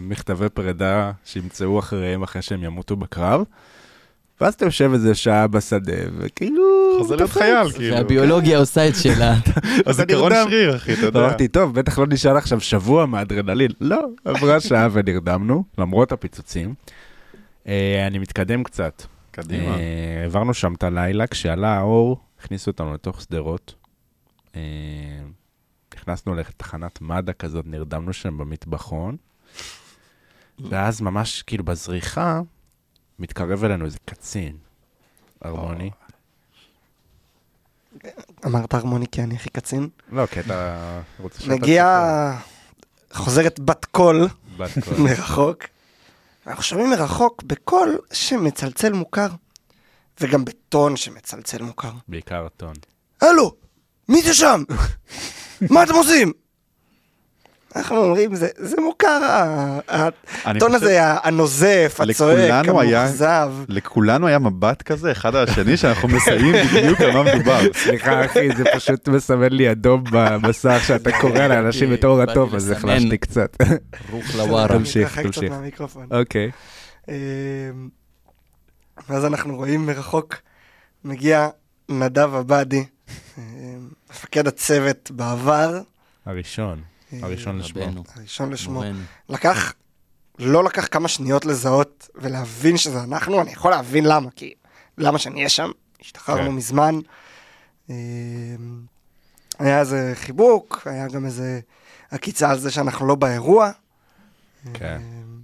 מכתבי פרידה שימצאו אחריהם אחרי שהם ימותו בקרב, ואז אתה יושב איזה שעה בשדה, וכאילו... חוזר להיות. חייל, כאילו. והביולוגיה עושה את שלה. אז נרדם. שריר, אחי, אתה יודע. אמרתי, טוב, בטח לא נשאר עכשיו שבוע מאדרנלין. לא, עברה שעה ונרדמנו, למרות הפיצוצים. אה, אני מתקדם קצת. קדימה. אה, העברנו שם את הלילה, כשעלה האור, הכניסו אותנו לתוך שדרות. אה, נכנסנו לתחנת מד"א כזאת, נרדמנו שם במטבחון. ואז ממש, כאילו, בזריחה, מתקרב אלינו איזה קצין, הרמוני. אמרת הרמוני כי אני הכי קצין. לא, כי אתה רוצה שאתה... מגיע, חוזרת בת קול תספר. בת קול. מרחוק. אנחנו שומעים מרחוק בקול שמצלצל מוכר, וגם בטון שמצלצל מוכר. בעיקר טון. הלו, מי זה שם? מה אתם עושים? אנחנו אומרים, זה, זה מוכר, הטון חושב- הזה, הנוזף, הצועק, לכולנו היה- המאוכזב. לכולנו היה מבט כזה, אחד על השני, שאנחנו מסייעים בדיוק על מה מדובר. סליחה אחי, זה פשוט מסמן לי אדום במסך שאתה קורא לאנשים בתור באתי הטוב, אז. החלשתי קצת. רוך לווארה. תמשיך, תמשיך. אוקיי. אמ, ואז אנחנו רואים מרחוק, מגיע נדב עבאדי, אמ, מפקד הצוות בעבר, הראשון, הראשון לשמו. רבנו, הראשון לשמו. לקח, לא לקח כמה שניות לזהות ולהבין שזה אנחנו, אני יכול להבין למה, כי למה שאני אהיה שם, השתחררנו כן. מזמן. אמ, היה איזה חיבוק, היה גם איזה עקיצה על זה שאנחנו לא באירוע. כן. אמ,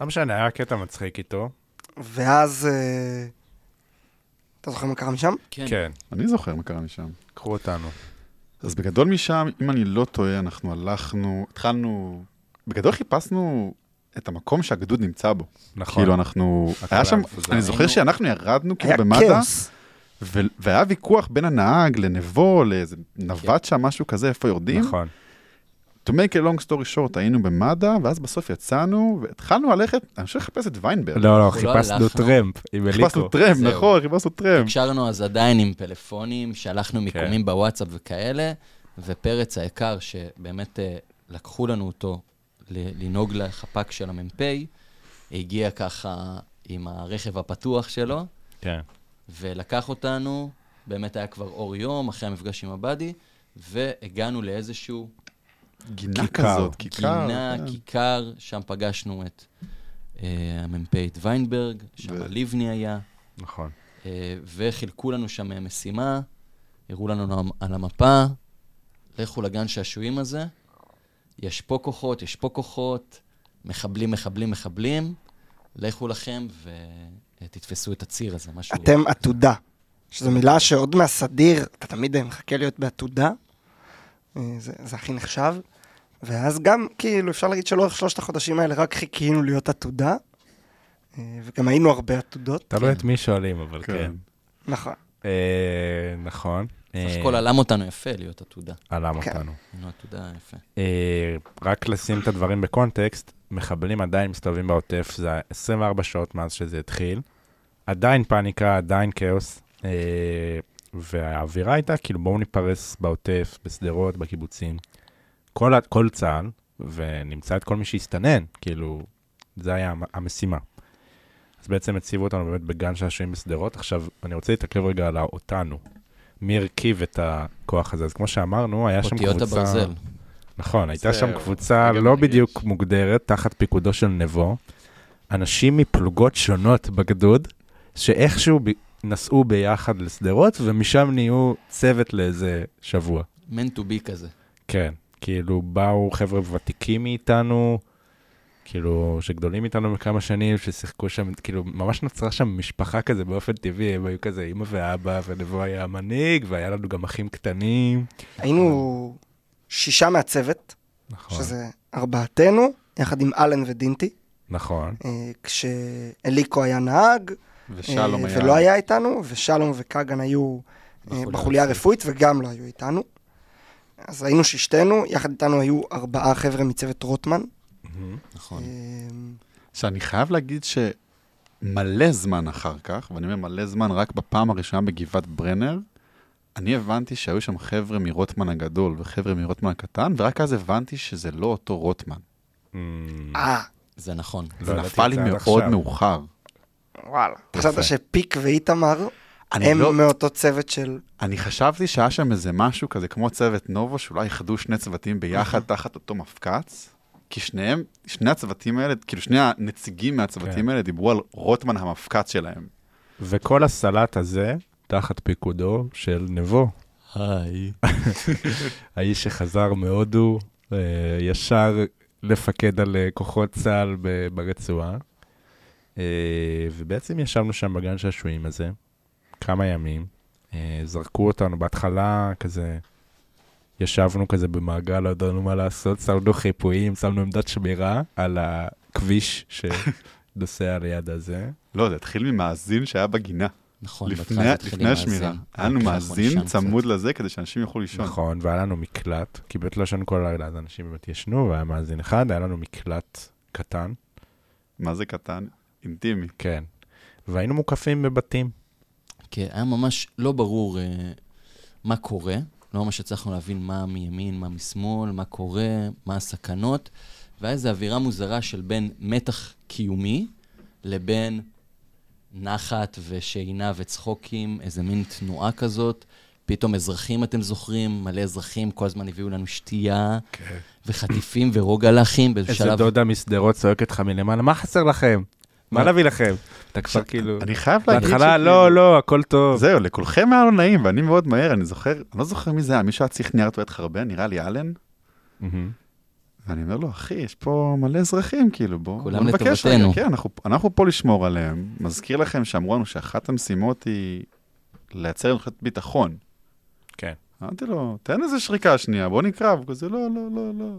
לא משנה, היה קטע מצחיק איתו. ואז, אה, אתה זוכר מה קרה משם? כן. כן, אני זוכר מה קרה משם. קחו אותנו. אז בגדול משם, אם אני לא טועה, אנחנו הלכנו, התחלנו, בגדול חיפשנו את המקום שהגדוד נמצא בו. נכון. כאילו אנחנו, היה שם. אני זוכר היינו- שאנחנו ירדנו כאילו במד"א, והיה ויכוח בין הנהג לנבו, לאיזה נווט שם, משהו כזה, איפה יורדים. נכון. To make a long story short, היינו במד"א, ואז בסוף יצאנו, והתחלנו ללכת, אני חושב לחפש את ויינברג. לא, לא, לא חיפשנו. טרמפ עם אליקו. חיפשנו טרמפ. נכון, חיפשנו טרמפ. הקשרנו אז עדיין עם פלאפונים, שלחנו מיקומים בוואטסאפ וכאלה, ופרץ היקר, שבאמת אה, לקחו לנו אותו ל- לנהוג לחפ"ק של המ"פ, הגיע ככה עם הרכב הפתוח שלו, כן. ולקח אותנו, באמת היה כבר אור יום, אחרי המפגש עם הבאדי, והגענו לאיזשהו גינה כיכר. כזאת, כיכר. גינה, כן. כיכר, שם פגשנו את אה, המ"פ את ויינברג, שם ו- לבני היה. נכון. אה, וחילקו לנו שם משימה, הראו לנו על המפה, לכו לגן שעשועים הזה, יש פה כוחות, יש פה כוחות, מחבלים, מחבלים, מחבלים, לכו לכם ותתפסו את הציר הזה, משהו... אתם עתודה, שזו מילה שעוד מהסדיר, אתה תמיד מחכה להיות בעתודה, זה, זה הכי נחשב, ואז גם, כאילו, אפשר להגיד שלאורך שלושת החודשים האלה רק חיכינו להיות עתודה, אה, וגם היינו הרבה עתודות. תלוי את מי שואלים, אבל כן. כן. נכון. אה, נכון. סך אה, הכל עלם אותנו יפה להיות עתודה. עלם כן. אותנו. היינו עתודה יפה. אה, רק לשים את הדברים בקונטקסט, מחבלים עדיין מסתובבים בעוטף, זה 24 שעות מאז שזה התחיל. עדיין פאניקה, עדיין כאוס. והאווירה הייתה כאילו בואו ניפרס בעוטף, בשדרות, בקיבוצים. כל, כל צה"ל, ונמצא את כל מי שהסתנן, כאילו, זה היה המ- המשימה. אז בעצם הציבו אותנו באמת בגן שעשועים בשדרות. עכשיו, אני רוצה להתעכב רגע על האותנו. מי הרכיב את הכוח הזה? אז כמו שאמרנו, היה שם קבוצה... אותיות הברזל. נכון, הייתה שם קבוצה לא מרגש. בדיוק מוגדרת, תחת פיקודו של נבו. אנשים מפלוגות שונות בגדוד, שאיכשהו ב- נסעו ביחד לשדרות, ומשם נהיו צוות לאיזה שבוע. מן טו בי כזה. כן, כאילו באו חבר'ה ותיקים מאיתנו, כאילו שגדולים איתנו בכמה שנים, ששיחקו שם, כאילו ממש נוצרה שם משפחה כזה באופן טבעי, הם היו כזה אימא ואבא, ונבו היה המנהיג, והיה לנו גם אחים קטנים. היינו שישה מהצוות, נכון, שזה ארבעתנו, יחד עם אלן ודינטי, נכון. אה, כשאליקו היה נהג, ושלום אה, היה... ולא היה איתנו, ושלום וקאגן היו אה, בחוליה בחוליה הרפואית וגם לא היו איתנו. אז היינו ששתנו, יחד איתנו היו ארבעה חבר'ה מצוות רוטמן. נכון. אה, שאני חייב להגיד שמלא זמן אחר כך, ואני אומר מלא זמן, רק בפעם הראשונה בגבעת ברנר, אני הבנתי שהיו שם חבר'ה מרוטמן הגדול וחבר'ה מרוטמן הקטן, ורק אז הבנתי שזה לא אותו רוטמן. אה, זה נכון. לא זה ידעתי נפל לי מאוד. מאוחר. וואלה. חשבת יפה. שפיק ואיתמר הם לא... מאותו צוות של... אני חשבתי שהיה שם איזה משהו כזה כמו צוות נובו, שאולי איחדו שני צוותים ביחד תחת אותו מפקץ, כי שניהם, שני הצוותים האלה, כאילו שני הנציגים מהצוותים כן. האלה דיברו על רוטמן המפקץ שלהם. וכל הסלט הזה, תחת פיקודו של נבו, היי. האיש שחזר מהודו, אה, ישר לפקד על אה, כוחות צה"ל ברצועה. אה, ובעצם ישבנו שם בגן שעשועים הזה כמה ימים. אה, זרקו אותנו בהתחלה כזה, ישבנו כזה במעגל, לא ידענו מה לעשות, שמנו חיפויים, שמנו עמדת שמירה על הכביש שנוסע ליד הזה. לא, זה התחיל ממאזין שהיה בגינה. נכון, לפני, לפני השמירה. היה לנו מאזין צמוד קצת. לזה כדי שאנשים יוכלו לישון. נכון, והיה לנו מקלט, כי באמת לא ישנו כל הלילה, אז אנשים באמת ישנו, והיה מאזין אחד, היה לנו מקלט קטן, מה זה קטן? אינטימי. כן. והיינו מוקפים בבתים. כן, היה ממש לא ברור אה, מה קורה, לא ממש הצלחנו להבין מה מימין, מה משמאל, מה קורה, מה הסכנות, והיה איזו אווירה מוזרה של בין מתח קיומי לבין נחת ושינה וצחוקים, איזה מין תנועה כזאת. פתאום אזרחים, אתם זוכרים, מלא אזרחים, כל הזמן הביאו לנו שתייה, וחטיפים ורוגלחים באיזה איזה שלב. דודה משדרות צועקת לך מלמעלה, מה חסר לכם? מה? נביא לכם? אתה כבר כאילו... אני חייב להגיד בהתחלה, שכאילו- לא, לא, הכל טוב. זהו, לכולכם היה לא נעים, ואני מאוד מהר, אני זוכר, אני לא זוכר מי זה היה, מישהו היה צריך נייר טואלט חרבן, נראה לי אלן. ואני אומר לו, אחי, יש פה מלא אזרחים, כאילו, בוא, כולם בוא נבקש רגע, לטובתנו. כן, אנחנו, אנחנו פה לשמור עליהם. מזכיר לכם שאמרו לנו שאחת המשימות היא לייצר לנו ביטחון. כן. אמרתי לו, תן איזה שריקה שנייה, בוא נקרא, הוא כזה, לא, לא, לא, לא.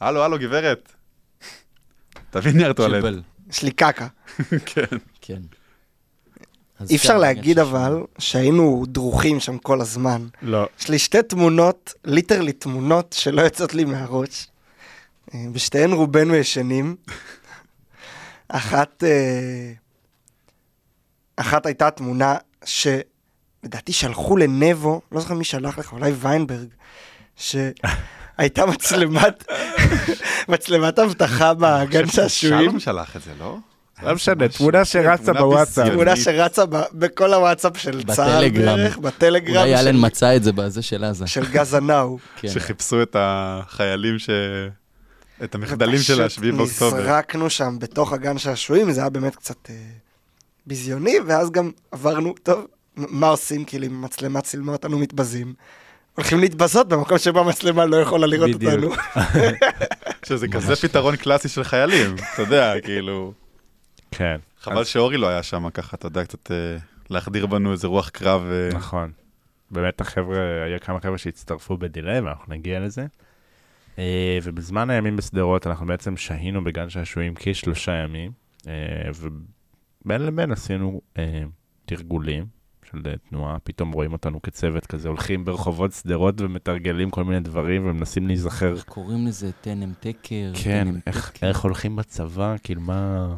הלו, הלו, גברת. תביא נייר טואלט. יש לי קקה. כן. כן. אי אפשר להגיד אבל שהיינו דרוכים שם כל הזמן. לא. יש לי שתי תמונות, literally תמונות שלא יוצאות לי מהראש. אה, בשתיהן רובנו ישנים. אחת, אה, אחת הייתה תמונה שלדעתי שלחו לנבו, לא זוכר מי שלח לך, אולי ויינברג, שהייתה מצלמת, מצלמת אבטחה בגן שעשועים. שלום שלח את זה, לא? לא משנה, תמונה שרצה בוואטסאפ. תמונה שרצה ב- בכל הוואטסאפ של צה"ל. בערך, בטלגרם אולי אלן מצא את זה בזה של עזה. של גזנאו. כן. שחיפשו את החיילים ש... את המחדלים של השביעי באוקטובר. נזרקנו שם בתוך הגן שעשועים, זה היה באמת קצת אה, ביזיוני, ואז גם עברנו, טוב, מה עושים? כאילו אם מצלמה צילמה אותנו מתבזים. הולכים להתבזות במקום שבו המצלמה לא יכולה לראות בדיוק. אותנו. שזה כזה פתרון קלאסי של חיילים, אתה יודע, כאילו... כן. חבל אז- שאורי לא היה שם ככה, אתה יודע, קצת אה, להחדיר בנו איזה רוח קרב. אה, נכון. באמת החבר'ה, היה כמה חבר'ה שהצטרפו בדיליי, ואנחנו נגיע לזה. אה, ובזמן הימים בשדרות אנחנו בעצם שהינו בגן שעשועים כשלושה ימים, ובין לבין עשינו תרגולים של אה, תנועה, פתאום רואים אותנו כצוות כזה, הולכים ברחובות שדרות ומתרגלים כל מיני דברים ומנסים להיזכר. איך קוראים לזה? תנם תקר? כן, איך, הולכים בצבא, כאילו מה...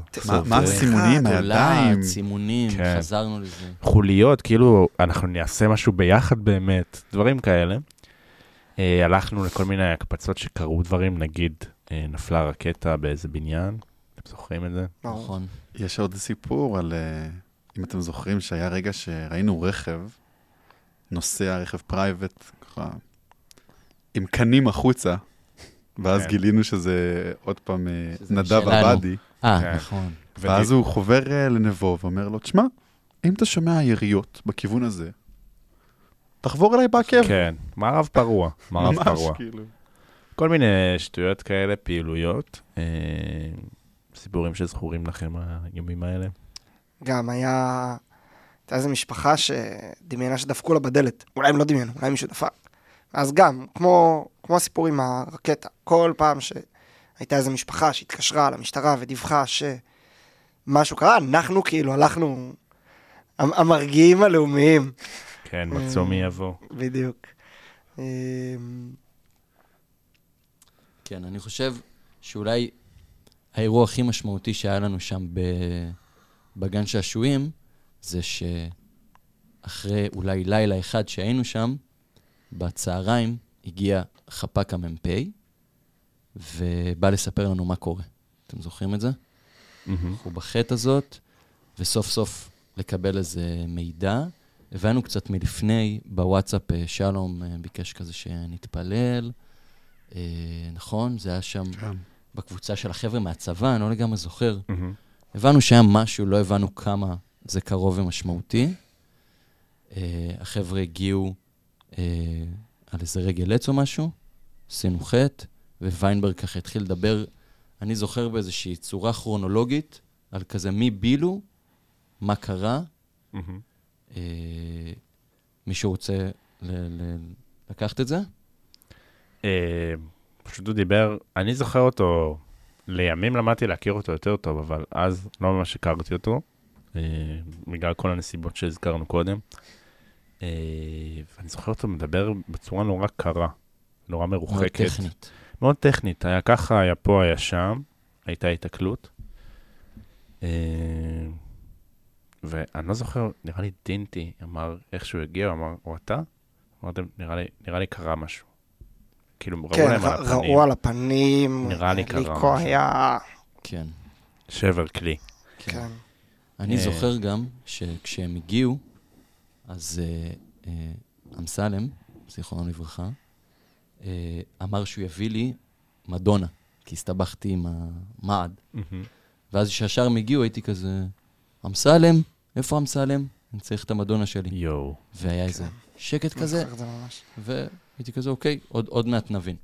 מה- הסימונים, הידיים? סימונים, כן. חזרנו לזה. חוליות, כאילו אנחנו נעשה משהו ביחד באמת, דברים כאלה. אה, הלכנו לכל מיני הקפצות שקרו דברים, נגיד אה, נפלה רקטה באיזה בניין, אתם זוכרים את זה? נכון. יש עוד סיפור על, אם אתם זוכרים, שהיה רגע שראינו רכב, נוסע, רכב פרייבט, ככה, עם קנים החוצה, ואז כן. גילינו שזה עוד פעם אה, שזה נדב. עבדי, אה, כן. נכון. ואז הוא חובר אה, לנבו ואומר לו, תשמע, אם אתה שומע יריות בכיוון הזה, תחבור אליי בעקב. כן, מערב פרוע, מערב ממש, פרוע. כאילו. כל מיני שטויות כאלה, פעילויות, אה, סיפורים שזכורים לכם הימים האלה. גם היה... הייתה איזו משפחה שדמיינה שדפקו לה בדלת. אולי הם לא דמיינו, אולי מישהו דפק. אז גם, כמו, כמו הסיפור עם הרקטה, כל פעם שהייתה איזו משפחה שהתקשרה למשטרה ודיווחה שמשהו קרה, אנחנו כאילו הלכנו, המ- המרגיעים הלאומיים. כן, מצאו מי יבוא. בדיוק. אמ, כן, אני חושב שאולי האירוע הכי משמעותי שהיה לנו שם ב... בגן שעשועים, זה שאחרי אולי לילה אחד שהיינו שם, בצהריים הגיע חפ"ק המ"פ, ובא לספר לנו מה קורה. אתם זוכרים את זה? אנחנו בחטא הזאת, וסוף סוף לקבל איזה מידע. הבנו קצת מלפני, בוואטסאפ אה, שלום אה, ביקש כזה שנתפלל. אה, נכון? זה היה שם כן. בקבוצה של החבר'ה מהצבא, אני לא לגמרי זוכר. הבנו שהיה משהו, לא הבנו כמה זה קרוב ומשמעותי. אה, החבר'ה הגיעו אה, על איזה רגל עץ או משהו, עשינו חטא, וויינברג ככה התחיל לדבר, אני זוכר באיזושהי צורה כרונולוגית, על כזה מי בילו, מה קרה. מהמם. אה, מישהו רוצה ל- ל- לקחת את זה? אה, פשוט הוא דיבר, אני זוכר אותו, לימים למדתי להכיר אותו יותר טוב, אבל אז לא ממש הכרתי אותו, אה, בגלל כל הנסיבות שהזכרנו קודם. אה, ואני זוכר אותו מדבר בצורה נורא קרה, נורא מאוד מרוחקת. טכנית. מאוד טכנית, היה ככה, היה פה, היה שם, הייתה התקלות. אה, ואני לא זוכר, נראה לי דינטי אמר, איך שהוא הגיע, הוא אמר, או אתה? אמרתם, נראה לי, נראה לי קרה משהו. כאילו, ראו כן, להם על הפנים, ראו על הפנים. נראה לי קרה ליקו. היה... כן. שבר כלי. כן. אני אה. זוכר גם שכשהם הגיעו, אז אה, אה, אמסלם, זיכרונו לברכה, אה, אמר שהוא יביא לי מדונה, כי הסתבכתי עם המעד. ואז כשישר הם הגיעו, הייתי כזה, אמסלם, איפה אמסלם? אני צריך את המדונה שלי. יואו. והיה איזה שקט כזה, זוכר והייתי כזה, אוקיי, עוד, עוד מעט נבין.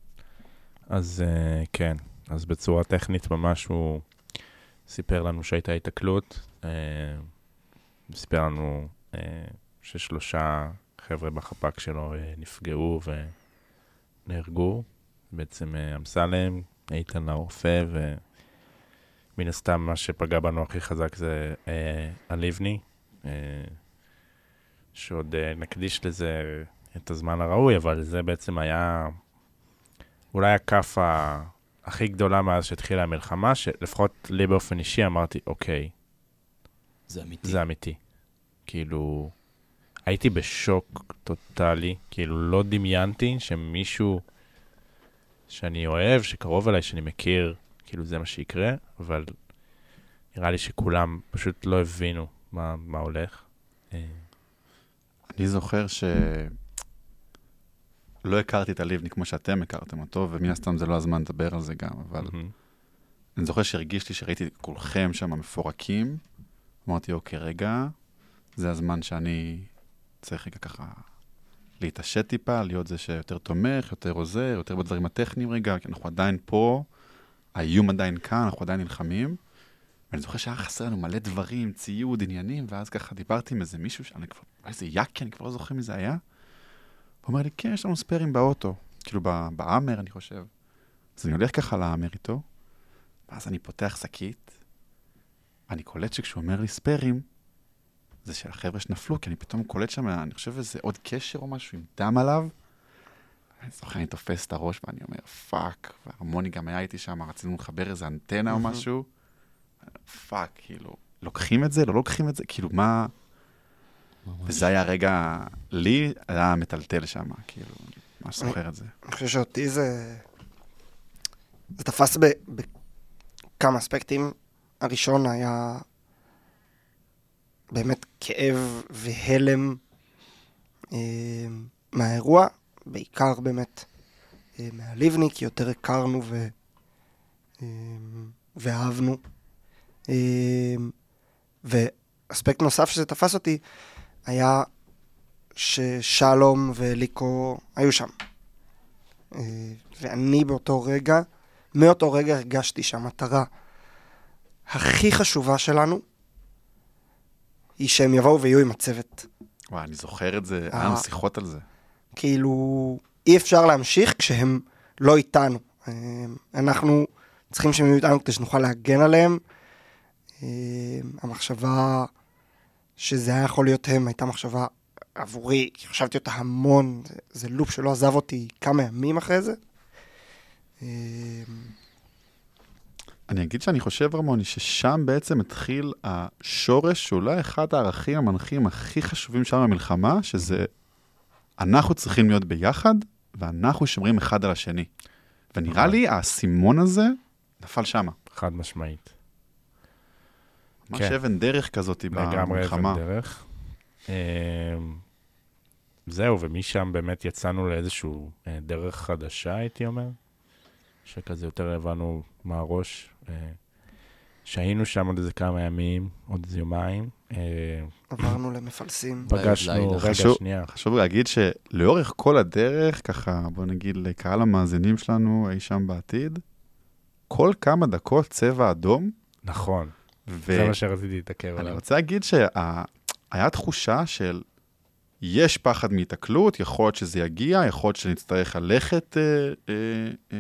אז uh, כן, אז בצורה טכנית ממש הוא סיפר לנו שהייתה התקלות. Uh, סיפר לנו uh, ששלושה חבר'ה בחפ"ק שלו נפגעו ונהרגו. בעצם אמסלם, איתן הרופא, ומן הסתם מה שפגע בנו הכי חזק זה הלבני, שעוד נקדיש לזה את הזמן הראוי, אבל זה בעצם היה אולי הכאפה הכי גדולה מאז שהתחילה המלחמה, שלפחות לי באופן אישי אמרתי, אוקיי, זה אמיתי. זה אמיתי. כאילו, הייתי בשוק טוטאלי, כאילו לא דמיינתי שמישהו שאני אוהב, שקרוב אליי, שאני מכיר, כאילו זה מה שיקרה, אבל נראה לי שכולם פשוט לא הבינו מה, מה הולך. אה, אני זוכר ש... לא הכרתי את הליבני כמו שאתם הכרתם אותו, ומן הסתם זה לא הזמן לדבר על זה גם, אבל מהמם. אני זוכר שהרגיש לי שראיתי את כולכם שם מפורקים. אמרתי, אוקיי, רגע, זה הזמן שאני צריך רגע ככה להתעשת טיפה, להיות זה שיותר תומך, יותר עוזר, יותר בדברים הטכניים רגע, כי אנחנו עדיין פה, האיום עדיין כאן, אנחנו עדיין נלחמים. ואני זוכר שהיה חסר לנו מלא דברים, ציוד, עניינים, ואז ככה דיברתי עם איזה מישהו, שאני כבר, איזה יאקי, אני כבר לא זוכר מי זה היה. הוא אומר לי, כן, יש לנו ספיירים באוטו, כאילו בהאמר, אני חושב. אז אני הולך ככה להאמר איתו, ואז אני פותח שקית, אני קולט שכשהוא אומר לי ספיירים, זה של החבר'ה שנפלו, כי אני פתאום קולט שם, אני חושב איזה עוד קשר או משהו עם דם עליו. אני זוכר, אני תופס את הראש ואני אומר, fuck, והרמוני גם היה איתי שם, רצינו לחבר איזה אנטנה או. משהו. fuck, כאילו, לוקחים את זה, לא לוקחים את זה, כאילו, מה... ממש. וזה היה רגע, לי היה מטלטל שם, כאילו, ממש זוכר את זה. אני חושב שאותי זה... זה תפס ב- בכמה אספקטים. הראשון היה באמת כאב והלם אה, מהאירוע, בעיקר באמת אה, מהליבני, כי יותר הכרנו ו... אה, ואהבנו. אה, אספקט נוסף שזה תפס אותי, היה ששלום וליקו היו שם. אה, ואני באותו רגע, מאותו רגע הרגשתי שהמטרה הכי חשובה שלנו היא שהם יבואו ויהיו עם הצוות. וואי, אני זוכר את זה. היה לנו שיחות על זה. כאילו, אי אפשר להמשיך כשהם לא איתנו. אה, אנחנו צריכים שהם יהיו איתנו כדי שנוכל להגן עליהם. אה, המחשבה שזה היה יכול להיות הם הייתה מחשבה עבורי, כי חשבתי אותה המון, זה, זה לופ שלא עזב אותי כמה ימים אחרי זה. אה, אני אגיד שאני חושב, רמוני, ששם בעצם התחיל השורש, שאולי אחד הערכים המנחים הכי חשובים שלנו במלחמה, שזה אנחנו צריכים להיות ביחד, ואנחנו שומרים אחד על השני. ונראה נכון. לי האסימון הזה נפל שמה. חד משמעית. ממש כן. אבן דרך כזאת לגמרי במלחמה. אבן דרך. אמ, זהו, ומשם באמת יצאנו לאיזשהו אה, דרך חדשה, הייתי אומר, שכזה יותר הבנו מה הראש. אה, שהיינו שם עוד איזה כמה ימים, עוד איזה יומיים. אה, עברנו למפלסים. פגשנו. רגע, חשוב- שנייה. חשוב להגיד שלאורך כל הדרך, ככה, בוא נגיד לקהל המאזינים שלנו אי שם בעתיד, כל כמה דקות צבע אדום, נכון, ו... זה מה שרציתי להתעכב אני עליו. רוצה להגיד שהיה תחושה של יש פחד מהיתקלות, יכול להיות שזה יגיע, יכול להיות שנצטרך ללכת אה, אה, אה,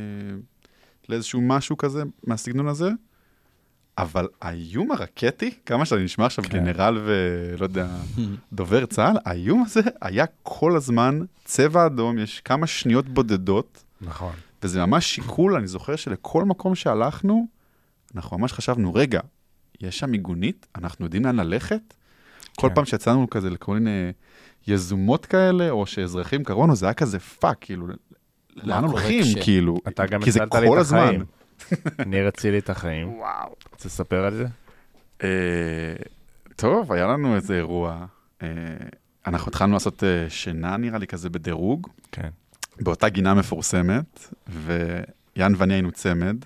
לאיזשהו משהו כזה מהסגנון הזה, אבל האיום הרקטי, כמה שאני נשמע עכשיו כן. גנרל ולא יודע, דובר צה"ל, האיום הזה היה כל הזמן צבע אדום, יש כמה שניות בודדות, נכון. וזה ממש שיקול, אני זוכר שלכל מקום שהלכנו, אנחנו ממש חשבנו, רגע, יש שם מיגונית, אנחנו יודעים לאן ללכת? כל כן. פעם שיצאנו כזה לכל מיני יזומות כאלה, או שאזרחים קראו לנו, זה היה כזה פאק, כאילו, לאן הולכים, כש- כאילו, אתה גם כי זה כל הזמן. ניר הציל לי את החיים. וואו. רוצה לספר על זה? אה, טוב, היה לנו איזה אירוע. אה, אנחנו התחלנו לעשות אה, שינה, נראה לי, כזה בדירוג, כן. באותה גינה מפורסמת, ויאן ואני היינו צמד.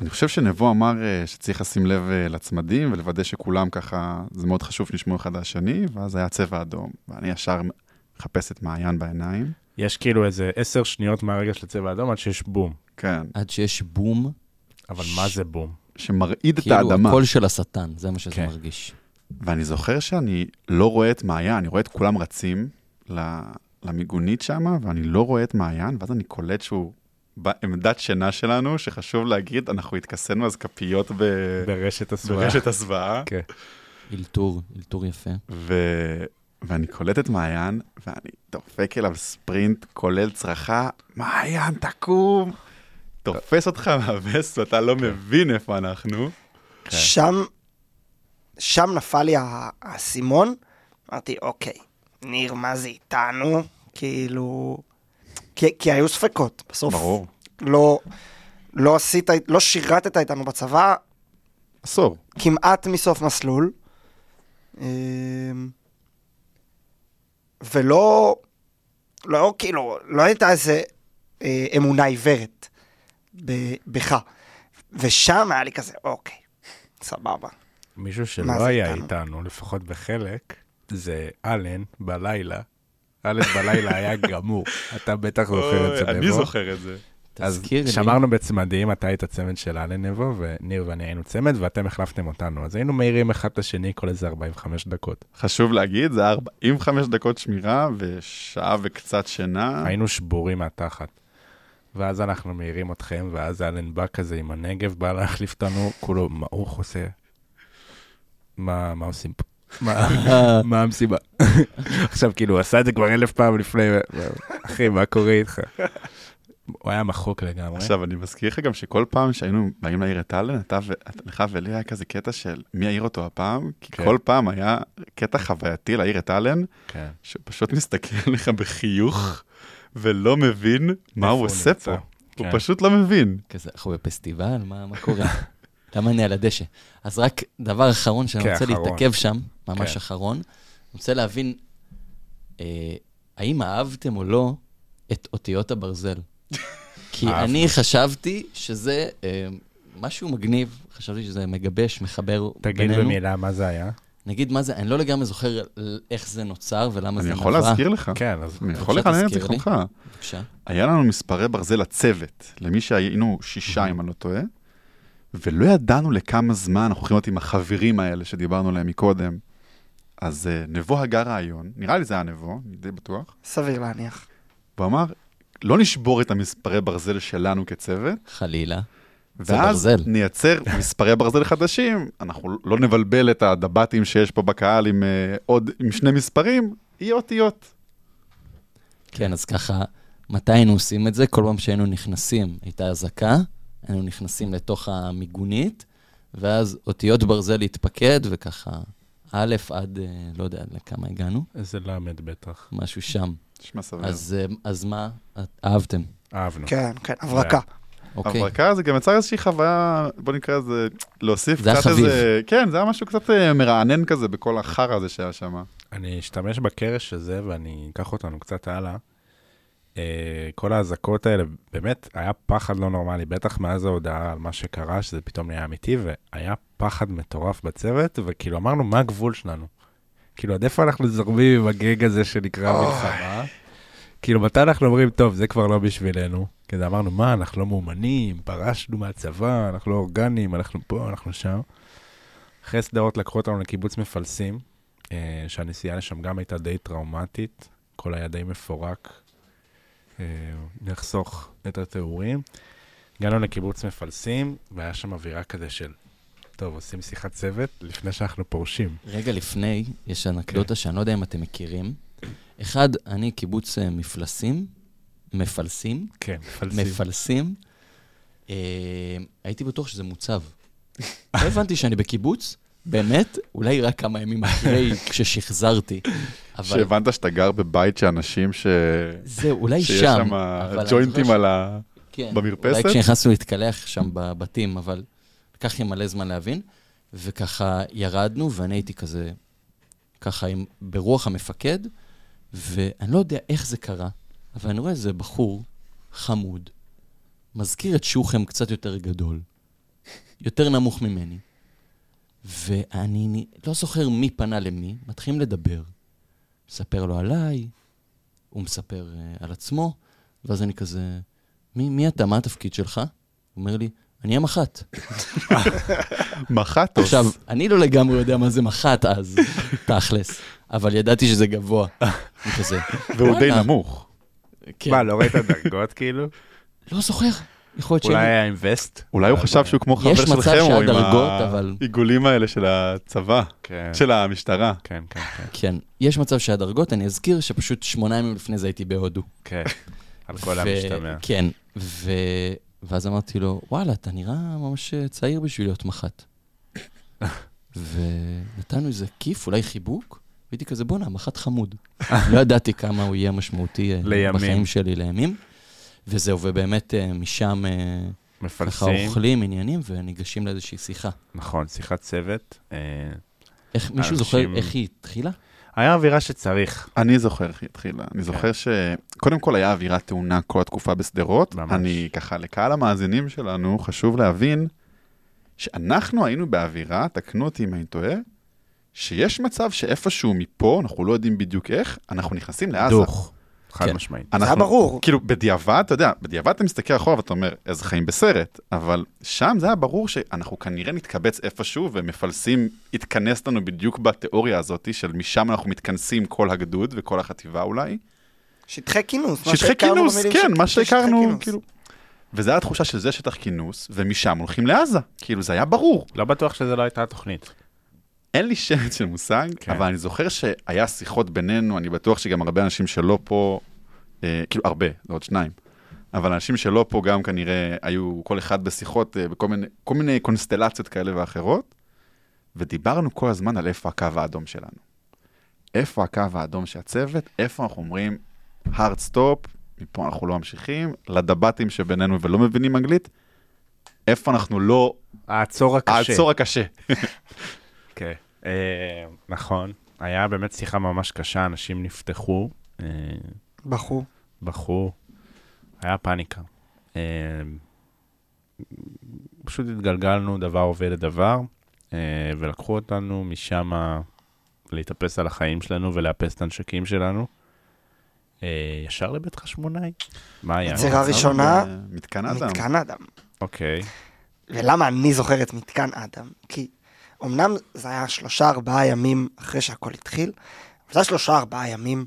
אני חושב שנבו אמר אה, שצריך לשים לב אה, לצמדים ולוודא שכולם ככה, זה מאוד חשוב שנשמעו אחד על השני, ואז היה צבע אדום, ואני ישר מחפש את מעיין בעיניים. יש כאילו איזה עשר שניות מהרגע של הצבע האדום עד שיש בום. כן, עד שיש בום, אבל מה זה בום? שמרעיד את כאילו האדמה. הקול של השטן, זה מה שזה כן. מרגיש. ואני זוכר שאני לא רואה את מעיין, אני רואה את כולם רצים ל- למיגונית שם, ואני לא רואה את מעיין, ואז אני קולט שהוא בעמדת שינה שלנו, שחשוב להגיד, אנחנו התכסינו אז כפיות ב... ברשת הסביבה. ברשת הזוועה, כן. אלתור, אלתור יפה. ו... ואני קולט את מעיין, ואני דופק אליו ספרינט, כולל צרחה, מעיין, תקום! תופס אותך מהווסט, ואתה לא מבין איפה אנחנו. כן. שם, שם נפל לי האסימון, אמרתי, אוקיי, ניר, מה זה איתנו? כאילו... כי, כי היו ספקות, בסוף. ברור. לא, לא עשית, לא שירתת איתנו בצבא עשור. כמעט מסוף מסלול. אמ, ולא, לא, כאילו, לא הייתה איזה אה, אמונה עיוורת בך. ושם היה לי כזה, אוקיי, סבבה. מישהו מה שלא היה איתנו? איתנו, לפחות בחלק, זה אלן בלילה. אלן בלילה היה גמור. אתה בטח זוכר את זה, אני נבו. זוכר את זה. אז. שמרנו בצמדים, אתה היית צמד של אלן נבו, וניר ואני היינו צמד, ואתם החלפתם אותנו. אז היינו מעירים אחד את השני כל איזה 45 דקות. חשוב להגיד, זה היה 45 דקות שמירה ושעה וקצת שינה. היינו שבורים מהתחת. ואז אנחנו מעירים אתכם, ואז אלן בא כזה עם הנגב, בא להחליף אותנו, כולו, מה הוא עושה? מה, מה עושים פה? מה, מה המסיבה? עכשיו, כאילו, הוא עשה את זה כבר אלף פעם לפני, אחי, מה קורה איתך? הוא היה מחוק לגמרי. עכשיו, אני מזכיר לך גם שכל פעם שהיינו באים להעיר את אלן, לך ולי היה כזה קטע של מי יעיר אותו הפעם, כי כן. כל פעם היה קטע חווייתי להעיר את אלן, כן. שפשוט מסתכל עליך בחיוך ולא מבין מה הוא עושה? פה. הוא כן. פשוט לא מבין. כזה, אנחנו בפסטיבל, מה, מה קורה? למה אני על הדשא? אז רק דבר אחרון שאני כן, רוצה אחרון. להתעכב שם, ממש כן. אחרון, אני רוצה להבין, אה, האם אהבתם או לא את אותיות הברזל? כי. אני חשבתי שזה אה, משהו מגניב, חשבתי שזה מגבש, מחבר תגיד בינינו. במילה מה זה היה. נגיד מה זה, אני לא לגמרי זוכר ל- איך זה נוצר ולמה זה אני נבע. יכול להזכיר לך. כן, אז אני יכול לחנן את. זיכרונך. בבקשה. היה לנו מספרי ברזל לצוות, למי שהיינו שישה, אם אני לא טועה, ולא ידענו לכמה זמן אנחנו הולכים להיות עם החברים האלה שדיברנו עליהם מקודם. אז אה, נבו הגה רעיון, נראה לי זה היה נבו, אני די בטוח, סביר להניח. והוא אמר, לא נשבור את המספרי ברזל שלנו כצוות, חלילה. זה ואז ברזל. נייצר מספרי ברזל חדשים, אנחנו לא נבלבל את הדבטים שיש פה בקהל עם אה, עוד, עם שני מספרים, יהיה אותיות. כן, אז ככה, מתי היינו עושים את זה? כל פעם שהיינו נכנסים, הייתה אזעקה, היינו נכנסים לתוך המיגונית, ואז אותיות ברזל להתפקד, וככה, א' עד, אה, לא יודע לכמה הגענו, איזה למד בטח. משהו שם. נשמע סביר. אז, אה, אז מה, את- אהבתם, אהבנו. כן, כן, הברקה. אוקיי? הברקה זה גם יצר איזושהי חוויה, בוא נקרא לזה, להוסיף זה היה קצת חביב. איזה, כן, זה היה משהו קצת אה, מרענן כזה בכל החרא הזה שהיה שם. אני אשתמש בקרש הזה ואני אקח אותנו קצת הלאה. אה, כל האזעקות האלה, באמת, היה פחד לא נורמלי, בטח מאז ההודעה על מה שקרה, שזה פתאום נהיה אמיתי, והיה פחד מטורף בצוות, וכאילו אמרנו, מה הגבול שלנו? כאילו, עד איפה אנחנו זורמים עם הגג הזה שנקרא. מלחמה? כאילו, מתי אנחנו אומרים, טוב, זה כבר לא בשבילנו? כזה אמרנו, מה, אנחנו לא מאומנים, פרשנו מהצבא, אנחנו לא אורגנים, אנחנו פה, אנחנו שם. אחרי סדרות לקחו אותנו לקיבוץ מפלסים, אה, שהנסיעה לשם גם הייתה די טראומטית, כל היה די מפורק. אה, נחסוך את התיאורים. הגענו לקיבוץ מפלסים, והיה שם אווירה כזה של, טוב, עושים שיחת צוות לפני שאנחנו פורשים. רגע לפני, יש אנקדוטה כן. שאני לא יודע אם אתם מכירים. אחד, אני קיבוץ אה, מפלסים, מפלסים, כן, מפלסים. מפלסים. אה, הייתי בטוח שזה מוצב. לא הבנתי שאני בקיבוץ, באמת, אולי רק כמה ימים אחרי, כששחזרתי. אבל שהבנת שאתה גר בבית שאנשים ש... זהו, אולי שיש שם. שם אבל אני ג'וינטים זוכר על ה... כן, במרפסת? אולי כשנכנסנו להתקלח שם בבתים, אבל לקח לי מלא זמן להבין. וככה ירדנו, ואני הייתי כזה, ככה עם, ברוח המפקד, ואני לא יודע איך זה קרה, אבל אני רואה איזה בחור חמוד, מזכיר את שוחם קצת יותר גדול, יותר נמוך ממני, ואני לא זוכר מי פנה למי, מתחילים לדבר. מספר לו עליי, הוא מספר uh, על עצמו, ואז אני כזה, מי, מי אתה? מה התפקיד שלך? הוא אומר לי, אני המח"ט. מחטוס. עכשיו, אני לא לגמרי יודע מה זה מח"ט אז, תכלס, אבל ידעתי שזה גבוה. כזה, והוא די. נמוך. כן, מה, לא ראית דרגות כאילו? לא זוכר, יכול להיות אולי שאני... היה עם וסט? אולי הוא חשב שהוא כמו חבר יש שלכם, או עם העיגולים האלה של הצבא, כן, של המשטרה. כן, כן, כן, כן, יש מצב שהיה דרגות, אני אזכיר שפשוט שמונה ימים לפני זה הייתי בהודו. כן. על כל המשתמע. כן, ו... ואז אמרתי לו, וואלה, אתה נראה ממש צעיר בשביל להיות מח"ט. ונתנו איזה כיף, אולי חיבוק, והייתי כזה, בואנה, מח"ט חמוד. לא ידעתי כמה הוא יהיה משמעותי אה. בחיים שלי לימים. וזהו, ובאמת אה, משם אה, ככה מפלסים, אוכלים עניינים וניגשים לאיזושהי שיחה. נכון, שיחת צוות. אה, איך, מישהו אנשים- זוכר איך היא התחילה? היה אווירה שצריך. אני זוכר איך היא התחילה. אני זוכר ש... קודם כל היה אווירה טעונה כל התקופה בשדרות. ממש. אני ככה, לקהל המאזינים שלנו, חשוב להבין שאנחנו היינו באווירה, תקנו אותי אם אני טועה, שיש מצב שאיפשהו מפה, אנחנו לא יודעים בדיוק איך, אנחנו נכנסים לעזה. דוך. חד כן. משמעית. אנחנו, היה ברור. כאילו, בדיעבד, אתה יודע, בדיעבד אתה מסתכל אחורה ואתה אומר, איזה חיים בסרט, אבל שם זה היה ברור שאנחנו כנראה נתקבץ איפשהו, ומפלסים יתכנס לנו בדיוק בתיאוריה הזאת, של משם אנחנו מתכנסים כל הגדוד וכל החטיבה אולי. שטחי כינוס. שטחי כינוס, כן, מה שהכרנו. כאילו. וזו הייתה התחושה שזה שטח כינוס, ומשם הולכים לעזה. כאילו, זה היה ברור. לא בטוח שזה לא הייתה התוכנית. אין לי שמץ של מושג, כן. אבל אני זוכר שהיה שיחות בינינו, אני בטוח שגם הרבה אנשים שלא פה, אה, כאילו הרבה, זה עוד שניים, אבל אנשים שלא פה גם כנראה היו כל אחד בשיחות אה, בכל מיני, כל מיני קונסטלציות כאלה ואחרות, ודיברנו כל הזמן על איפה הקו האדום שלנו. איפה הקו האדום של הצוות, איפה אנחנו אומרים hard stop, מפה אנחנו לא ממשיכים, לדבטים שבינינו ולא מבינים אנגלית, איפה אנחנו לא, העצור הקשה. העצור הקשה. כן. אה, נכון. היה באמת שיחה ממש קשה, אנשים נפתחו, אה, בחור. בכו, היה פאניקה. אה, פשוט התגלגלנו דבר עובד לדבר, אה, ולקחו אותנו משם להתאפס על החיים שלנו ולאפס את הנשקים שלנו. אה, ישר לבית חשמונאי? מה היה? יצירה ראשונה, מתקן אדם. מתקן אדם. אוקיי. ולמה אני זוכר את מתקן אדם? כי אמנם זה היה שלושה ארבעה ימים אחרי שהכל התחיל, אבל זה היה שלושה ארבעה ימים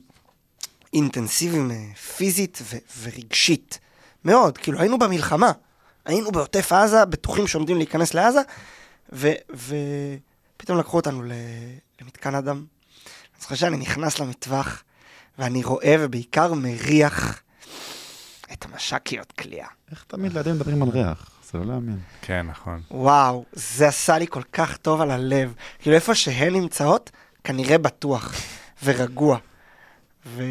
אינטנסיביים אה, פיזית ו- ורגשית. מאוד, כאילו היינו במלחמה. היינו בעוטף עזה, בטוחים שעומדים להיכנס לעזה, ופתאום לקחו אותנו ל- למתקן אדם. אני זוכר שאני נכנס למטווח, ואני רואה ובעיקר מריח את המש"קיות כליאה. איך תמיד לידים מדברים על ריח? זה לא להאמין. כן, נכון. וואו, זה עשה לי כל כך טוב על הלב. כאילו, איפה שהן נמצאות, כנראה בטוח ורגוע. ו...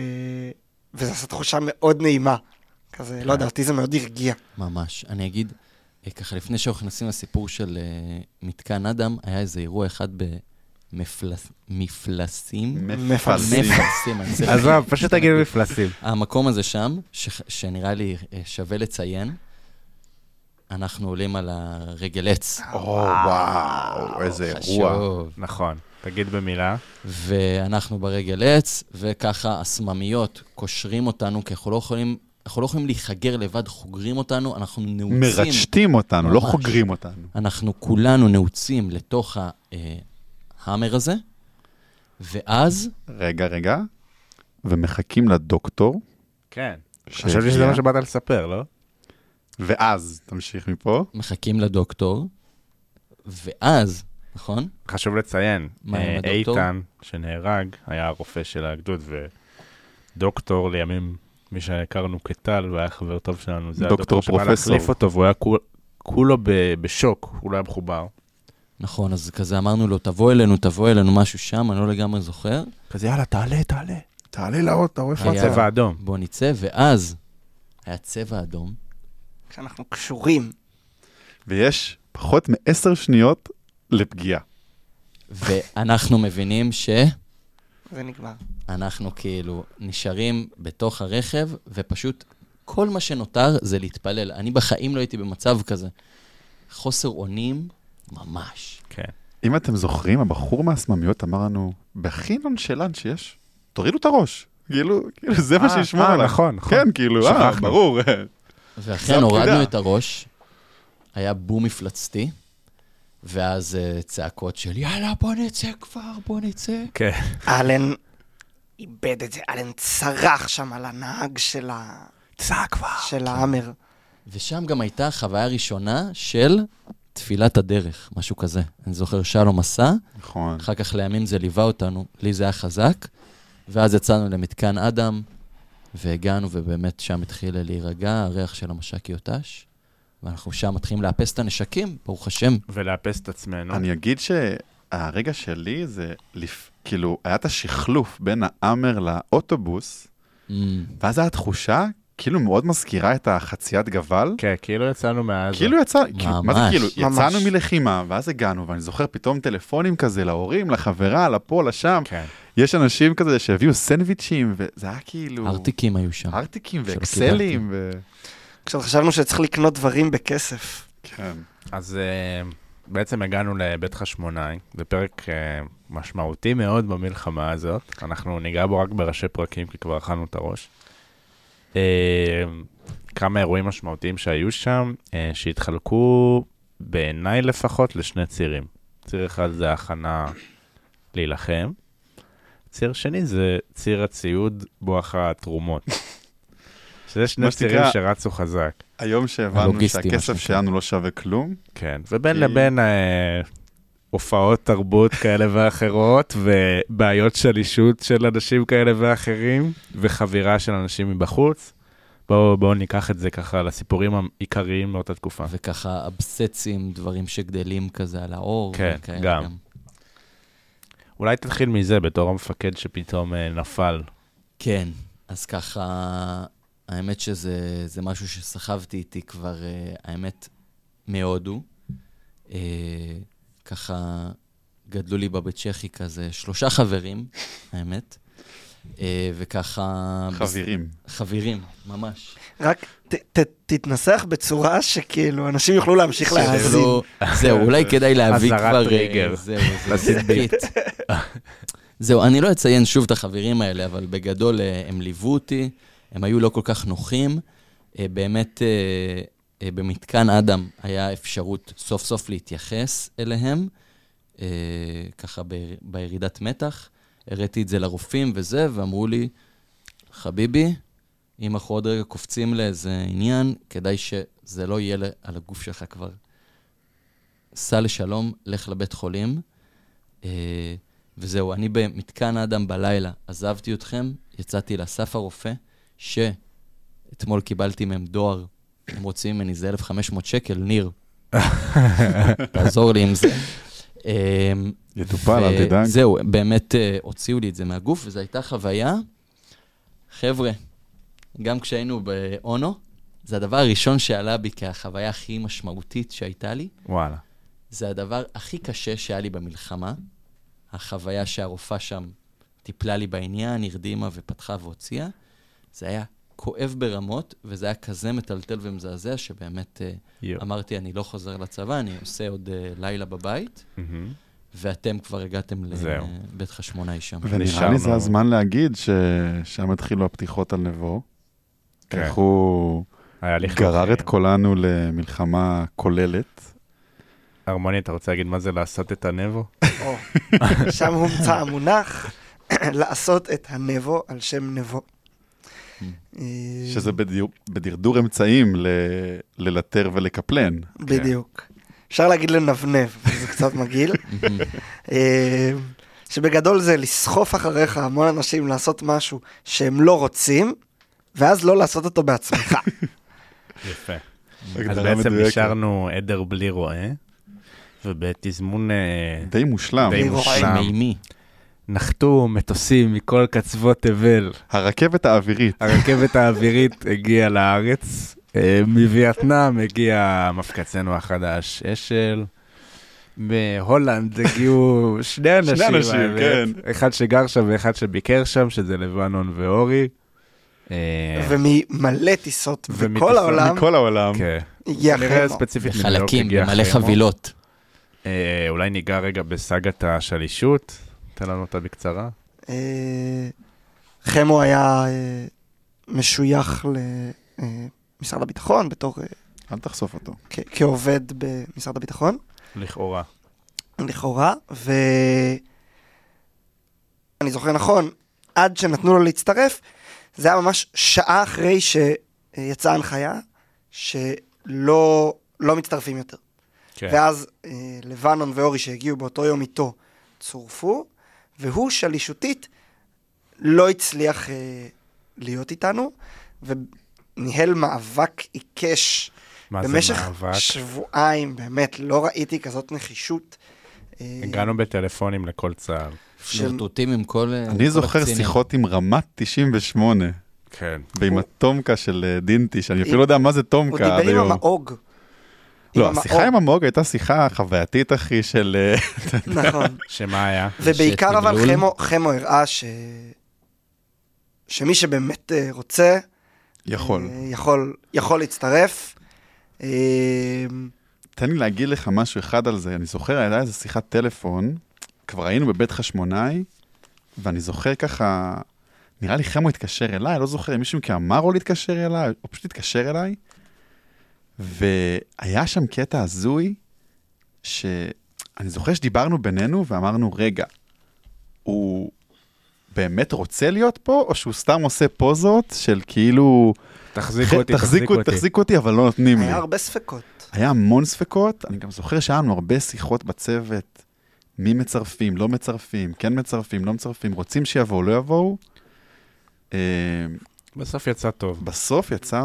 וזה עשה תחושה מאוד נעימה. כזה, לא יודע, אותי זה מאוד הרגיע. ממש. אני אגיד, אה, ככה לפני שאנחנו נכנסים לסיפור של אה, מתקן אדם, היה איזה אירוע אחד במפלסים. מפלסים. מפלסים, אני צריך... עזוב, פשוט תגיד מפלסים. המקום הזה שם, ש... שנראה לי אה, שווה לציין, אנחנו עולים על הרגל עץ. או, וואו, איזה אירוע. נכון. תגיד במילה. ואנחנו ברגל עץ, וככה הסממיות קושרים אותנו, כי אנחנו לא יכולים, אנחנו לא יכולים להיחגר לבד, חוגרים אותנו, אנחנו נעוצים. מרצ'תים אותנו, לא ממש. חוגרים אותנו. אנחנו כולנו נעוצים לתוך ההאמר הזה, ואז, רגע, רגע. ומחכים לדוקטור, כן. חשבתי שזה מה שבאת לספר, לא? ואז, תמשיך מפה. מחכים לדוקטור, ואז, נכון? חשוב לציין, מה עם אה, הדוקטור? איתן, שנהרג, היה הרופא של הגדוד, ודוקטור לימים, מי שהכרנו כטל, והיה חבר טוב שלנו, זה דוקטור הדוקטור שבא פרופסור. להחליף אותו, והוא היה כול- כולו ב- בשוק, הוא לא היה מחובר. נכון, אז כזה אמרנו לו, תבוא אלינו, תבוא אלינו, משהו שם, אני לא לגמרי זוכר. כזה, יאללה, תעלה, תעלה. תעלה לאוטו, אתה רואה איפה היה- צבע אדום. בוא נצא, ואז היה צבע אדום, כשאנחנו קשורים. ויש פחות מעשר שניות לפגיעה. ואנחנו מבינים ש... זה נגמר. אנחנו כאילו נשארים בתוך הרכב, ופשוט כל מה שנותר זה להתפלל. אני בחיים לא הייתי במצב כזה. חוסר אונים, ממש. כן. אם אתם זוכרים, הבחור מהסממיות אמר לנו, בהכי נונשלנט שיש, תורידו את הראש. כאילו, כאילו, זה מה אה, שישמור אה, עליו. נכון, נכון. כן, כאילו, אה. ברור. ואכן הורדנו. את הראש, היה בום מפלצתי, ואז uh, צעקות של יאללה, בוא נצא כבר, בוא נצא. כן. אלן איבד את זה, אלן צרח שם על הנהג של, ה... צעק כבר. של ההאמר. ושם גם הייתה חוויה ראשונה של תפילת הדרך, משהו כזה. אני זוכר שלום עשה, נכון. אחר כך לימים זה ליווה אותנו, לי זה היה חזק, ואז יצאנו למתקן אדם, והגענו, ובאמת שם התחיל להירגע הריח של המש"קיות ת"ש, ואנחנו שם מתחילים לאפס את הנשקים, ברוך השם. ולאפס את עצמנו. אני אגיד שהרגע שלי זה, לפ- כאילו, היה את השחלוף בין האמר לאוטובוס, Mm, ואז הייתה תחושה, כאילו מאוד מזכירה את החציית גבל. כן, כאילו יצאנו מעזה. כאילו יצא, כאילו, מה זה ממש. כאילו, ממש. יצאנו מלחימה, ואז הגענו, ואני זוכר פתאום טלפונים כזה להורים, לחברה, לפה, לשם. כן. יש אנשים כזה שהביאו סנדוויצ'ים, וזה היה כאילו... ארטיקים היו שם. ארטיקים ואקסלים, ו... כשחשבנו שצריך לקנות דברים בכסף. כן. אז uh, בעצם הגענו לבית חשמונאי, זה פרק uh, משמעותי מאוד במלחמה הזאת. אנחנו ניגע בו רק בראשי פרקים, כי כבר אכלנו את הראש. Uh, כמה אירועים משמעותיים שהיו שם, uh, שהתחלקו בעיניי לפחות לשני צירים. ציר אחד זה ההכנה להילחם, ציר שני זה ציר הציוד בואך התרומות. שזה שני מה צירים שרצו חזק. היום שהבנו שהכסף. שלנו לא שווה כלום, כן, ובין כי- לבין אה, הופעות תרבות כאלה ואחרות, ובעיות של אישות של אנשים כאלה ואחרים, וחבירה של אנשים מבחוץ. בואו בוא ניקח את זה ככה לסיפורים העיקריים מאותה תקופה. וככה אבסצים, דברים שגדלים כזה על האור. כן, וכאלה גם. אולי תתחיל מזה בתור המפקד שפתאום אה, נפל. כן, אז ככה, האמת שזה זה משהו שסחבתי איתי כבר, אה, האמת, מהודו. אה, ככה גדלו לי בבית צ'כי כזה שלושה חברים, האמת. אה, וככה... חבירים. חברים, ממש. רק ת, ת, תתנסח בצורה שכאילו אנשים יוכלו להמשיך להאזין. זהו, אולי כדאי להביא אזהרת כבר... אה, טריגר. זהו, זה. זהו, אני לא אציין שוב את החברים האלה, אבל בגדול אה, הם ליוו אותי, הם היו לא כל כך נוחים. אה, באמת, במתקן אדם היה אפשרות סוף סוף להתייחס אליהם, אה, ככה ב- בירידת מתח. הראיתי את זה לרופאים וזה, ואמרו לי, חביבי, אם אנחנו עוד רגע קופצים לאיזה עניין, כדאי שזה לא יהיה על הגוף שלך כבר. סע לשלום, לך לבית חולים. אה, וזהו, אני במתקן אדם בלילה, עזבתי אתכם, יצאתי לאסף הרופא, שאתמול קיבלתי מהם דואר, הם רוצים ממני איזה 1,500 שקל, ניר, תעזור לי עם זה. אה, יטופל, אל תדאג. זהו, באמת אה, הוציאו לי את זה מהגוף, וזו הייתה חוויה. חבר'ה, גם כשהיינו באונו, זה הדבר הראשון שעלה בי כחוויה הכי משמעותית שהייתה לי. וואלה. זה הדבר הכי קשה שהיה לי במלחמה. החוויה שהרופאה שם טיפלה לי בעניין, הרדימה ופתחה והוציאה. זה היה כואב ברמות, וזה היה כזה מטלטל ומזעזע, שבאמת אה, יו. אמרתי, אני לא חוזר לצבא, אני עושה עוד אה, לילה בבית, מהמם. ואתם כבר הגעתם. לבית חשמונאי שם. ונראה לי זה הזמן להגיד ששם התחילו הפתיחות על נבו. כן. איך הוא היה לי גרר את כולנו למלחמה כוללת. הרמוני, אתה רוצה להגיד מה זה לעשות את הנבו? שם הומצא המונח לעשות את הנבו על שם נבו. שזה בדיר- בדרדור אמצעים ל- ללטר ולקפלן. בדיוק. אפשר להגיד לנבנב, זה קצת מגעיל. אה, שבגדול זה לסחוף אחריך המון אנשים לעשות משהו שהם לא רוצים, ואז לא לעשות אותו בעצמך. יפה. אז בעצם. נשארנו עדר בלי רועה, ובתזמון אה, די מושלם. די. מושלם. מימי. נחתו מטוסים מכל קצוות תבל. הרכבת האווירית. הרכבת האווירית הגיעה לארץ, אה, מווייטנאם הגיע מפקצנו החדש, אשל. מהולנד הגיעו שני אנשים, שני אנשים, האמת. כן. אחד שגר שם ואחד שביקר שם, שזה לבנון ואורי. אה, וממלא טיסות בכל העולם מכל העולם. כן. הגיע נראה חמו. ספציפית מניו יורק בחלקים, במלא. חבילות. אה, אולי ניגע רגע בסאגת השלישות, תן לנו אותה בקצרה. אה, חמו היה אה, משוייך למשרד הביטחון בתור, אה, אל תחשוף אותו. כעובד במשרד הביטחון. לכאורה. לכאורה, ו... אני זוכר נכון, עד שנתנו לו להצטרף, זה היה ממש שעה אחרי שיצאה הנחיה, שלא לא מצטרפים יותר. כן. ואז אה, לבנון ואורי שהגיעו באותו יום איתו, צורפו, והוא שלישותית לא הצליח אה, להיות איתנו, וניהל מאבק עיקש מה זה במשך מאבק? שבועיים, באמת, לא ראיתי כזאת נחישות. אה, הגענו בטלפונים לכל צה"ל. פלרטוטים עם כל עם אני כל זוכר. שיחות עם רמת 98, כן. ועם הטומקה של אה, דינטי, שאני אפילו לא יודע מה זה הוא טומקה עד דיבר עם היום. המאוג. לא, השיחה עם המוג הייתה שיחה חווייתית, אחי, של... אה, נכון. שמה היה? ובעיקר אבל? חמו, חמו הראה ש... שמי שבאמת אה, רוצה, יכול. אה, יכול, יכול להצטרף. תן לי להגיד לך משהו אחד על זה. אני זוכר, הייתה איזו שיחת טלפון, כבר היינו בבית חשמונאי, ואני זוכר ככה, נראה לי חמו התקשר אליי, לא זוכר אם מישהו מכם אמר לו להתקשר אליי, או פשוט התקשר אליי, והיה שם קטע הזוי, שאני זוכר שדיברנו בינינו ואמרנו, רגע, הוא באמת רוצה להיות פה, או שהוא סתם עושה פוזות של כאילו, תחזיקו אותי, תחזיקו אותי, תחזיקו אותי, אבל לא נותנים לי. היה הרבה ספקות. היה המון ספקות, אני גם זוכר שהיה לנו הרבה שיחות בצוות, מי מצרפים, לא מצרפים, כן מצרפים, לא מצרפים, רוצים שיבואו, לא יבואו. אה, בסוף יצא טוב. בסוף יצא,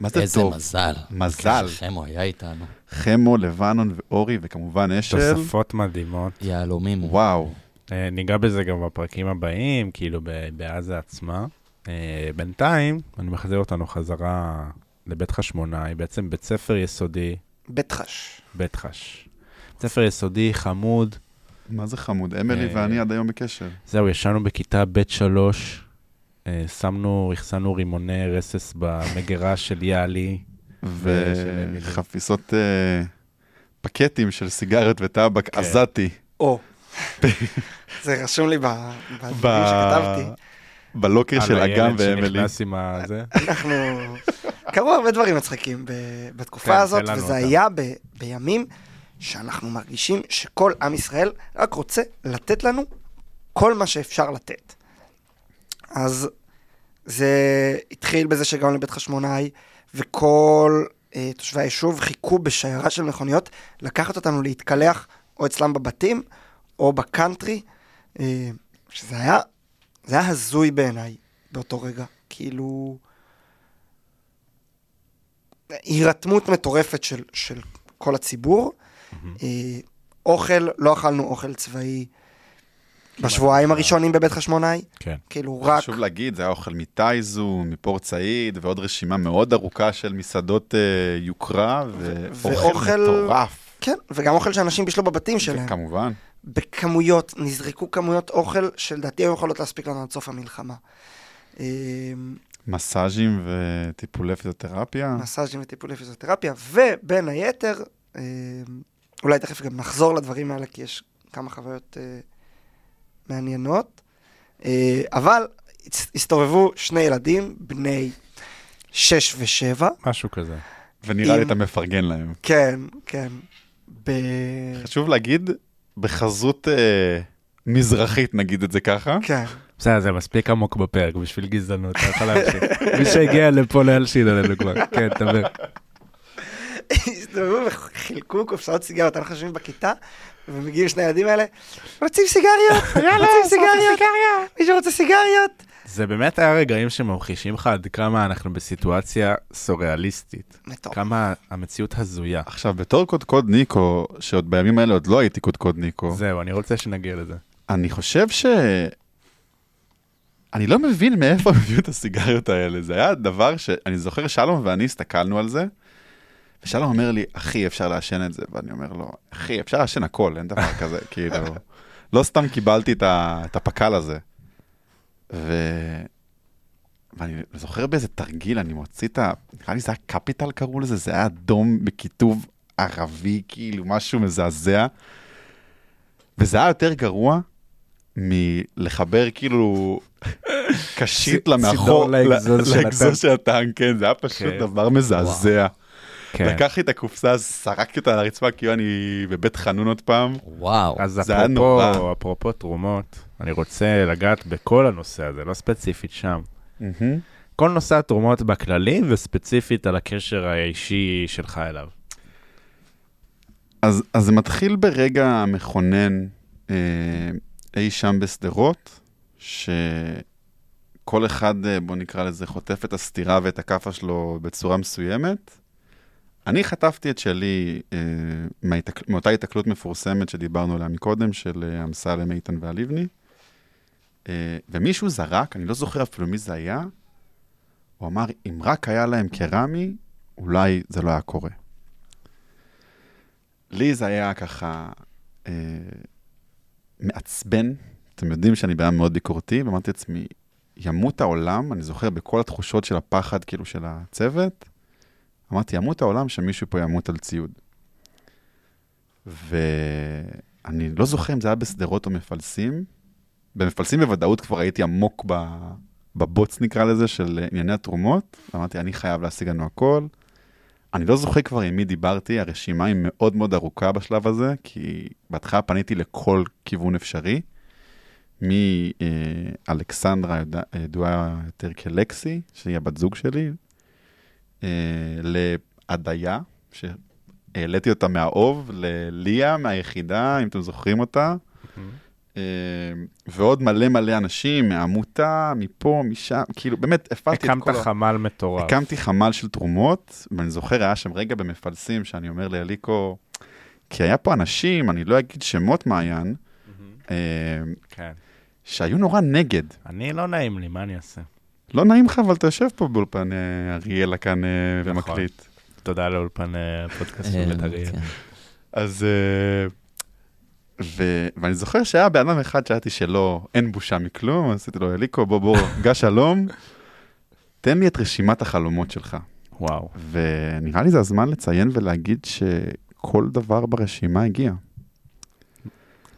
מה זה איזה טוב? מזל. מזל. חמו היה איתנו. חמו, לבנון ואורי, וכמובן אשל. תוספות מדהימות. יהלומים. וואו, אה, ניגע בזה גם בפרקים הבאים, כאילו ב- בעזה עצמה. אה, בינתיים, אני מחזיר אותנו חזרה לבית חשמונאי, בעצם בית ספר יסודי, בית חש. בית חש. בית ספר יסודי, חמוד. מה זה חמוד, אמילי אה, ואני עד היום בקשר. זהו, ישנו בכיתה ב' שלוש, שמנו, ריחסנו רימוני רסס במגירה של יאלי. וחפיסות אה, פקטים של סיגריות וטבק כן. עזתי. או, זה רשום לי בדברים שכתבתי. בלוקר של על אגם הילד ואמילי. שנכנס עם הזה. אנחנו... קרו הרבה דברים מצחיקים בתקופה כן, הזאת, וזה. היה בימים שאנחנו מרגישים שכל עם ישראל רק רוצה לתת לנו כל מה שאפשר לתת. אז זה התחיל בזה שהגענו לבית חשמונאי, וכל אה, תושבי היישוב חיכו בשיירה של מכוניות לקחת אותנו להתקלח או אצלם בבתים או בקאנטרי, אה, שזה היה, זה היה הזוי בעיניי באותו רגע. כאילו... הירתמות מטורפת של, של כל הציבור. אה, אוכל, לא אכלנו אוכל צבאי בשבועיים הראשונים בבית חשמונאי. כן. כאילו רק... חשוב להגיד, זה היה אוכל מטייזו, מפורט סעיד, ועוד רשימה מאוד ארוכה של מסעדות אה, יוקרה, ואוכל ואוכל- מטורף. כן, וגם אוכל שאנשים בישלו בבתים שלהם. כמובן. בכמויות, נזרקו כמויות אוכל שלדעתי היו יכולות להספיק לנו עד סוף המלחמה. אה, מסאז'ים וטיפולי פיזיותרפיה. מסאז'ים וטיפולי פיזיותרפיה, ובין היתר, אה, אולי תכף גם נחזור לדברים האלה, כי יש כמה חוויות אה, מעניינות, אה, אבל הסתובבו שני ילדים, בני שש ושבע, משהו כזה. ונראה לי אתה מפרגן להם. כן, כן, ב... חשוב להגיד, בחזות אה, מזרחית, נגיד את זה ככה. כן, בסדר, זה מספיק עמוק בפרק בשביל גזענות, אתה יכול להמשיך. מי שהגיע לפה לא ילשין עלינו כבר. כן, דבר. הסתובבו וחילקו קופסאות סיגריות, אנחנו יושבים בכיתה, ומגיעים שני הילדים האלה, רוצים סיגריות? רוצים סיגריות? מישהו רוצה סיגריות? זה באמת היה רגעים שממחישים לך עד כמה אנחנו בסיטואציה סוריאליסטית. מטורף. כמה המציאות הזויה. עכשיו, בתור קודקוד ניקו, שעוד בימים האלה עוד לא הייתי קודקוד ניקו, זהו, אני רוצה שנגיע לזה. אני חושב ש... אני לא מבין מאיפה הם הביאו את הסיגריות האלה. זה היה דבר שאני זוכר, שלום ואני הסתכלנו על זה, ושלום אומר לי, אחי, אפשר לעשן את זה. ואני אומר לו, אחי, אפשר לעשן הכל, אין דבר כזה. כאילו, לא סתם קיבלתי את, ה... את הפק"ל הזה. ו... ואני זוכר באיזה תרגיל, אני מוציא את ה... נראה לי זה היה קפיטל קראו לזה, זה היה אדום בכיתוב ערבי, כאילו, משהו מזעזע. וזה היה יותר גרוע מלחבר כאילו קשית למאחור, לאגזוז של לאגזוז הטנק. של הטנק, כן, זה היה פשוט כן. דבר מזעזע. כן. לקחתי את הקופסה, זרקתי אותה על הרצפה, כאילו אני בבית חנון עוד פעם. וואו. אז זה היה אפרופו. אפרופו תרומות, אני רוצה לגעת בכל הנושא הזה, לא ספציפית שם. כל נושא התרומות בכללי, וספציפית על הקשר האישי שלך אליו. אז, אז זה מתחיל ברגע מכונן אה, אי שם בשדרות, שכל אחד, אה, בוא נקרא לזה, חוטף את הסטירה ואת הכאפה שלו בצורה מסוימת. אני חטפתי את שלי אה, מההתק... מאותה התקלות מפורסמת שדיברנו עליה מקודם, של אה, אמסלם, איתן והלבני. אה, ומישהו זרק, אני לא זוכר אפילו מי זה היה, הוא אמר, אם רק היה להם קרמי, אולי זה לא היה קורה. לי זה היה ככה אה, מעצבן. אתם יודעים שאני אדם מאוד ביקורתי, ואמרתי לעצמי, ימות העולם, אני זוכר בכל התחושות של הפחד, כאילו, של הצוות, אמרתי, ימות העולם שמישהו פה ימות על ציוד. ואני לא זוכר אם זה היה בשדרות או מפלסים. במפלסים בוודאות כבר הייתי עמוק. בבוץ, נקרא לזה, של ענייני התרומות. אמרתי, אני חייב להשיג לנו הכל. אני לא זוכר כבר עם מי דיברתי, הרשימה היא מאוד מאוד ארוכה בשלב הזה, כי בהתחלה פניתי לכל כיוון אפשרי. מאלכסנדרה, יודע- ידועה יותר כלקסי, שהיא הבת זוג שלי, אה, להדיה, שהעליתי אותה מהאוב, לליה מהיחידה, אם אתם זוכרים אותה, אה, ועוד מלא מלא אנשים מהעמותה, מפה, משם, כאילו, באמת, הפעלתי את הקמת כל ה... חמ"ל מטורף. הקמתי חמ"ל של תרומות, ואני זוכר, היה שם רגע במפלסים, שאני אומר לאליקו, כי היה פה אנשים, אני לא אגיד שמות מעיין, אה, כן. שהיו נורא נגד. אני לא נעים לי, מה אני אעשה? לא נעים לך, אבל אתה יושב פה באולפן אה, אריאלה כאן אה, נכון. ומקליט. תודה לאולפן אה, הפודקאסט של אה, בית אריאל. כן. אז... ו... ואני זוכר שהיה בן אדם אחד שאלתי שלא, אין בושה מכלום, אז עשיתי לו, אליקו, בוא, בוא, גש שלום, תן לי את רשימת החלומות שלך. וואו. ונראה לי זה הזמן לציין ולהגיד שכל דבר ברשימה הגיע.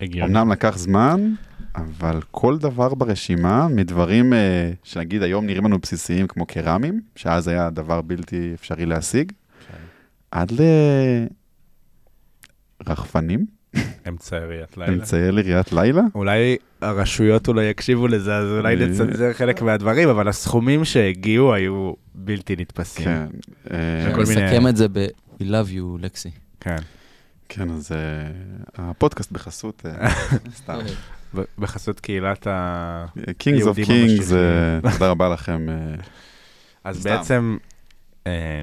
הגיוני. אמנם לקח זמן, אבל כל דבר ברשימה, מדברים אה, שנגיד היום נראים לנו בסיסיים כמו קרמים, שאז היה דבר בלתי אפשרי להשיג, כן. עד לרחפנים, אמצעי ראיית לילה. אמצעי לראיית לילה. אולי הרשויות אולי יקשיבו לזה, אז אולי אה. נצנזר חלק מהדברים, אבל הסכומים שהגיעו היו בלתי נתפסים. כן, אה, כל מיני- נסכם את זה ב- We love you, לקסי. כן. כן, אז אה, הפודקאסט בחסות, סתם. בחסות קהילת ה... Kings of Kings. תודה רבה לכם. אה, אז סתם. בעצם, אה,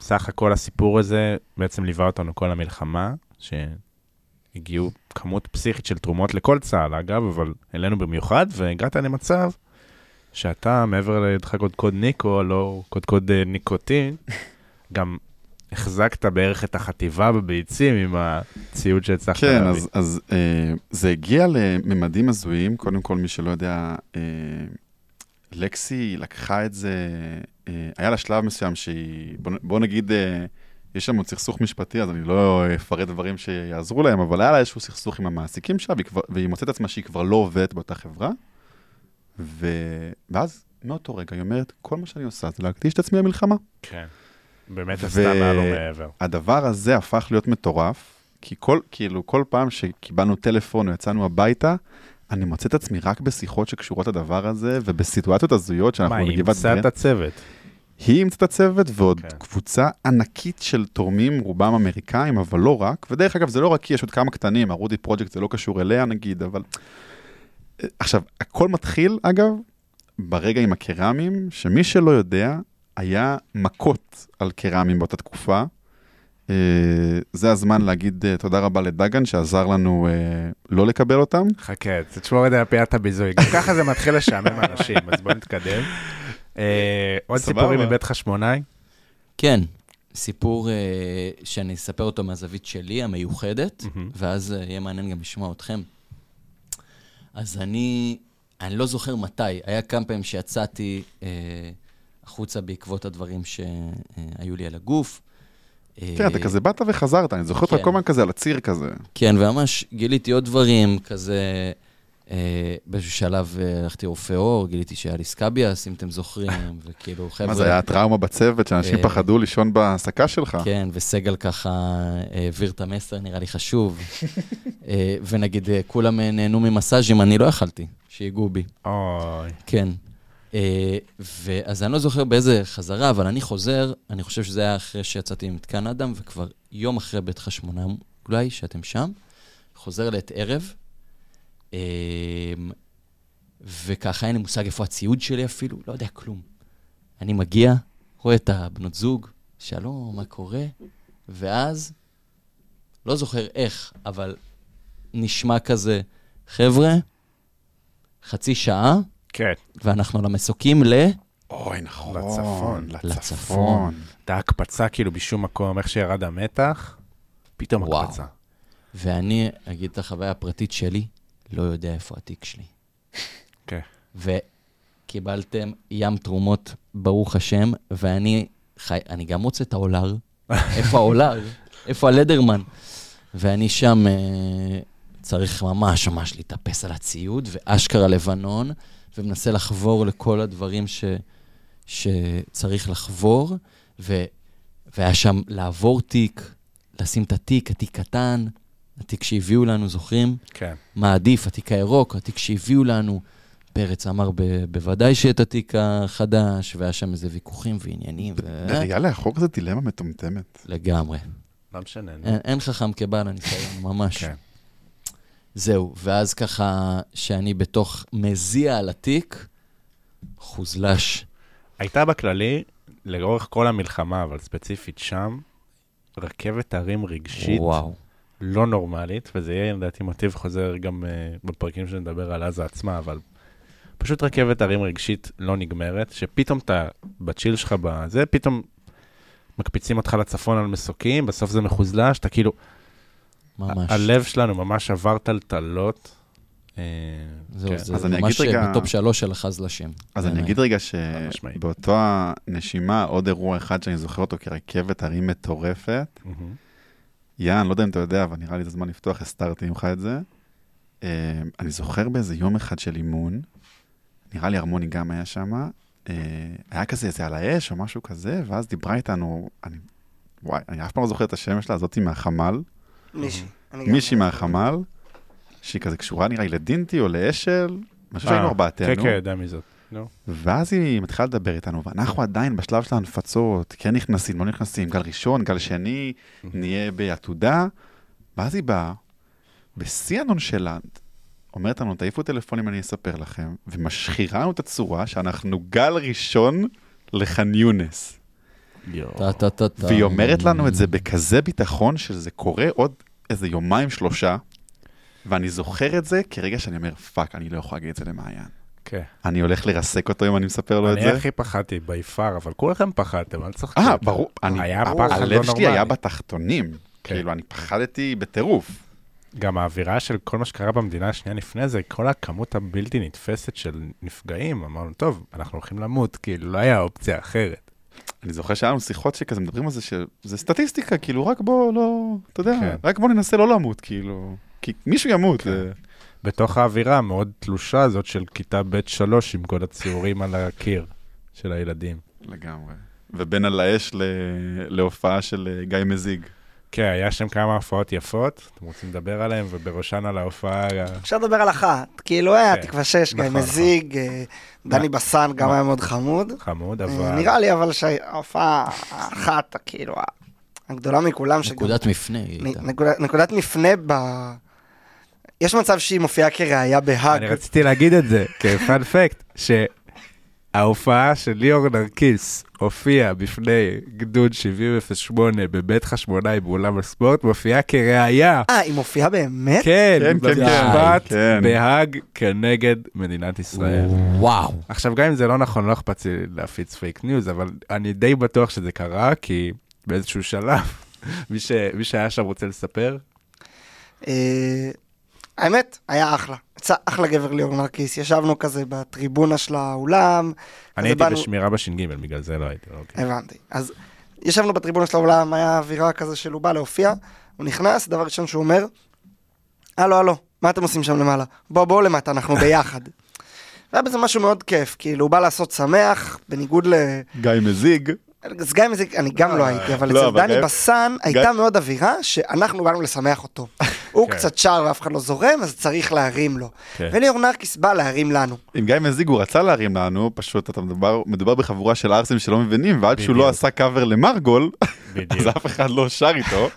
סך הכל הסיפור הזה בעצם ליווה אותנו כל המלחמה, שהגיעו כמות פסיכית של תרומות לכל צה"ל, אגב, אבל אלינו במיוחד, והגעת למצב שאתה, מעבר לדרך קודקוד ניקו, לא קודקוד אה, ניקוטין, גם החזקת בערך את החטיבה בביצים עם הציוד שהצלחת כן, להביא. אז, אז אה, זה הגיע לממדים הזויים. קודם כל, מי שלא יודע, אה, לקסי לקחה את זה, אה, היה לה שלב מסוים שהיא, בוא, בוא נגיד, אה, יש שם עוד סכסוך משפטי, אז אני לא אפרט דברים שיעזרו להם, אבל היה לה איזשהו סכסוך עם המעסיקים שלה, והיא, כבר, והיא מוצאת עצמה שהיא כבר לא עובדת באותה חברה. ו... ואז, מאותו רגע, היא אומרת, כל מה שאני עושה זה להקדיש את עצמי למלחמה. כן. באמת עשתה מעל ומעבר. הדבר הזה הפך להיות מטורף, כי כל, כאילו, כל פעם שקיבלנו טלפון או יצאנו הביתה, אני מוצא את עצמי רק בשיחות שקשורות לדבר הזה, ובסיטואציות הזויות שאנחנו מה, היא בגבעת אימצה. את הצוות. היא אימצה את הצוות, ועוד כן. קבוצה ענקית של תורמים, רובם אמריקאים, אבל לא רק. ודרך אגב, זה לא רק כי יש עוד כמה קטנים, הרודי פרויקט זה לא קשור אליה נגיד, אבל... עכשיו, הכל מתחיל, אגב, ברגע עם הקרמים, שמי שלא יודע, היה מכות על קרמים באותה תקופה. אה, זה הזמן להגיד אה, תודה רבה לדגן, שעזר לנו אה, לא לקבל אותם. חכה, תשמור את זה על פיית הביזוי. גם ככה זה מתחיל לשעמם אנשים, אז בוא נתקדם. אה, עוד. סיפורים מבית חשמונאי? כן, סיפור אה, שאני אספר אותו מהזווית שלי, המיוחדת. ואז אה, יהיה מעניין גם לשמוע אתכם. אז אני, אני לא זוכר מתי, היה כמה פעמים שיצאתי אה, החוצה בעקבות הדברים שהיו לי על הגוף. אה, כן, אתה כזה באת וחזרת, אני זוכר אותך כן. כל הזמן כזה על הציר כזה. כן, וממש גיליתי עוד דברים, כזה, אה, באיזשהו שלב אה, הלכתי רופא עור, גיליתי שהיה לי סקאביאס, אם אתם זוכרים, וכאילו, חבר'ה... מה זה היה טראומה בצוות, שאנשים אה, פחדו לישון בהעסקה שלך? כן, וסגל ככה אה, העביר את המסר, נראה לי חשוב. אה, ונגיד, אה, כולם אה, נהנו ממסאז'ים, אני לא יכלתי, שיגעו בי. אוי, כן. אה, ואז אני לא זוכר באיזה חזרה, אבל אני חוזר, אני חושב שזה היה אחרי שיצאתי ממתקן אדם, וכבר יום אחרי בית חשמונה, אולי, שאתם שם, חוזר לעת ערב, אה, וככה אין לי מושג איפה הציוד שלי אפילו, לא יודע כלום. אני מגיע, רואה את הבנות זוג, שלום, מה קורה? ואז, לא זוכר איך, אבל נשמע כזה, חבר'ה, חצי שעה, כן, ואנחנו על המסוקים ל... אוי, נכון. לצפון. לצפון. הייתה הקפצה כאילו בשום מקום, איך שירד המתח, פתאום וואו. הקפצה. ואני אגיד את החוויה הפרטית שלי, לא יודע איפה התיק שלי. כן. וקיבלתם ים תרומות, ברוך השם, ואני חי... אני גם רוצה את האולר. איפה האולר? איפה הלדרמן? ואני שם אה, צריך ממש ממש להתאפס על הציוד, ואשכרה לבנון, ומנסה לחבור לכל הדברים ש... שצריך לחבור, ו... והיה שם לעבור תיק, לשים את התיק, התיק קטן, התיק שהביאו לנו, זוכרים? כן. מה עדיף, התיק הירוק, התיק שהביאו לנו. פרץ אמר ב- בוודאי שיהיה את התיק החדש, והיה שם איזה ויכוחים ועניינים, ו... בראייה לאחור זו דילמה מטומטמת. לגמרי. לא משנה. אין, אין חכם כבעל הניסיון, ממש. כן. זהו, ואז ככה, שאני בתוך מזיע על התיק, חוזלש. הייתה בכללי, לאורך כל המלחמה, אבל ספציפית שם, רכבת הרים רגשית וואו. לא נורמלית, וזה יהיה לדעתי מוטיב חוזר גם uh, בפרקים שנדבר על עזה עצמה, אבל פשוט רכבת הרים רגשית לא נגמרת, שפתאום אתה בצ'יל שלך בזה, פתאום מקפיצים אותך לצפון על מסוקים, בסוף זה מחוזלש, אתה כאילו, ממש. הלב שלנו ממש עבר טלטלות. אה, זהו, כן. זה אז אני ממש אגיד רגע- בטופ שלוש של החזלשים. אז אני. אגיד רגע משמעית. שבאותה נשימה, עוד אירוע אחד שאני זוכר אותו כרכבת הרים מטורפת. יאן, לא יודע אם אתה יודע, אבל נראה לי זה זמן לפתוח, הסתרתי ממך את זה. אה, אני זוכר באיזה יום אחד של אימון, נראה לי הרמוני גם היה שם, אה, היה כזה איזה על האש או משהו כזה, ואז דיברה איתנו, אני, וואי, אני אף פעם לא זוכר את השם שלה, זאתי מהחמ"ל, מישהי. מישהי מהחמ"ל, שהיא כזה קשורה נראה לי לדינטי או לאשל, אני חושב שהיינו אה, ארבעתנו. כן, כן, יודע מי זאת. ואז היא מתחילה לדבר איתנו, ואנחנו עדיין בשלב של ההנפצות, כן נכנסים, לא נכנסים, גל ראשון, גל שני, נהיה בעתודה, ואז היא באה, בשיא הנונשלנט, אומרת לנו, תעיפו טלפונים, אני אספר לכם, ומשחירה לנו את הצורה שאנחנו גל ראשון לח'אן יונס. והיא אומרת לנו את זה בכזה ביטחון שזה קורה עוד איזה יומיים שלושה, ואני זוכר את זה כרגע שאני אומר, fuck, אני לא יכול להגיד את זה למעיין. כן. אני הולך לרסק אותו אם אני מספר לו את אני זה. הכי פחדתי ביפר, אבל כולכם פחדתם, אל תצחקו. אה, ברור. אני, היה פחד לא הלב שלי היה נורמלי. בתחתונים. כן. כאילו, אני פחדתי בטירוף. גם האווירה של כל מה שקרה במדינה השנייה לפני זה, כל הכמות הבלתי נתפסת של נפגעים, אמרנו, טוב, אנחנו הולכים למות, כאילו, לא היה אופציה אחרת. אני זוכר שהיה לנו שיחות שכזה מדברים על זה, שזה סטטיסטיקה, כאילו, רק בוא, לא, אתה יודע, כן. רק בוא ננסה לא למות, כאילו. כי מישהו ימות. כן. זה- בתוך האווירה המאוד תלושה הזאת של כיתה ב' שלוש, עם כל הציורים על הקיר של הילדים. לגמרי. ובין על האש ל- להופעה של אה, גיא מזיג. כן, היה שם כמה הופעות יפות, אתם רוצים לדבר עליהן, ובראשן על ההופעה... אפשר לדבר על אחת. כאילו, היה כן. תקווה 6, גיא נכון, מזיג, אה, דני בסן גם היה מאוד חמוד. חמוד, אה, אבל... נראה לי אבל שההופעה האחת, כאילו, הגדולה מכולם. נקודת מפנה. נקודת- מפנה ב... יש מצב שהיא מופיעה כראיה בהאג. אני רציתי להגיד את זה, כפאנ פקט, שההופעה של ליאור נרקיס הופיעה בפני גדוד 7008 בבית חשמונאי באולם הספורט, מופיעה כראיה. אה, היא מופיעה באמת? כן, כן, כן, במשפט כן. בהאג כנגד מדינת ישראל. וואו. עכשיו, גם אם זה לא נכון, לא אכפת לי להפיץ פייק ניוז, אבל אני די בטוח שזה קרה, כי באיזשהו שלב, מי, ש... מי שהיה שם רוצה לספר, אה, האמת, היה אחלה. יצא אחלה גבר ליאור נרקיס, ישבנו כזה בטריבונה של האולם. אני הייתי באנו- בשמירה בש"ג, בגלל זה לא הייתי. אוקיי. הבנתי. אז ישבנו בטריבונה של האולם, היה אווירה כזה של הוא בא להופיע, הוא נכנס, דבר ראשון שהוא אומר, הלו, הלו, מה אתם עושים שם למעלה? בואו, בואו למטה, אנחנו ביחד. והיה בזה משהו מאוד כיף, כאילו, הוא בא לעשות שמח, בניגוד ל... גיא מזיג. אז גם אם זה, אני גם לא הייתי, אבל לא, אצל דני בסן הייתה מאוד אווירה שאנחנו באנו לשמח אותו. הוא כן. קצת שר ואף אחד לא זורם, אז צריך להרים לו. כן. וליאור נרקיס בא להרים לנו. עם גיא מזיג הוא רצה להרים לנו, פשוט אתה מדובר בחבורה של ערסים שלא מבינים, ועד שהוא לא. עשה קאבר למרגול, אז. אף אחד לא שר איתו.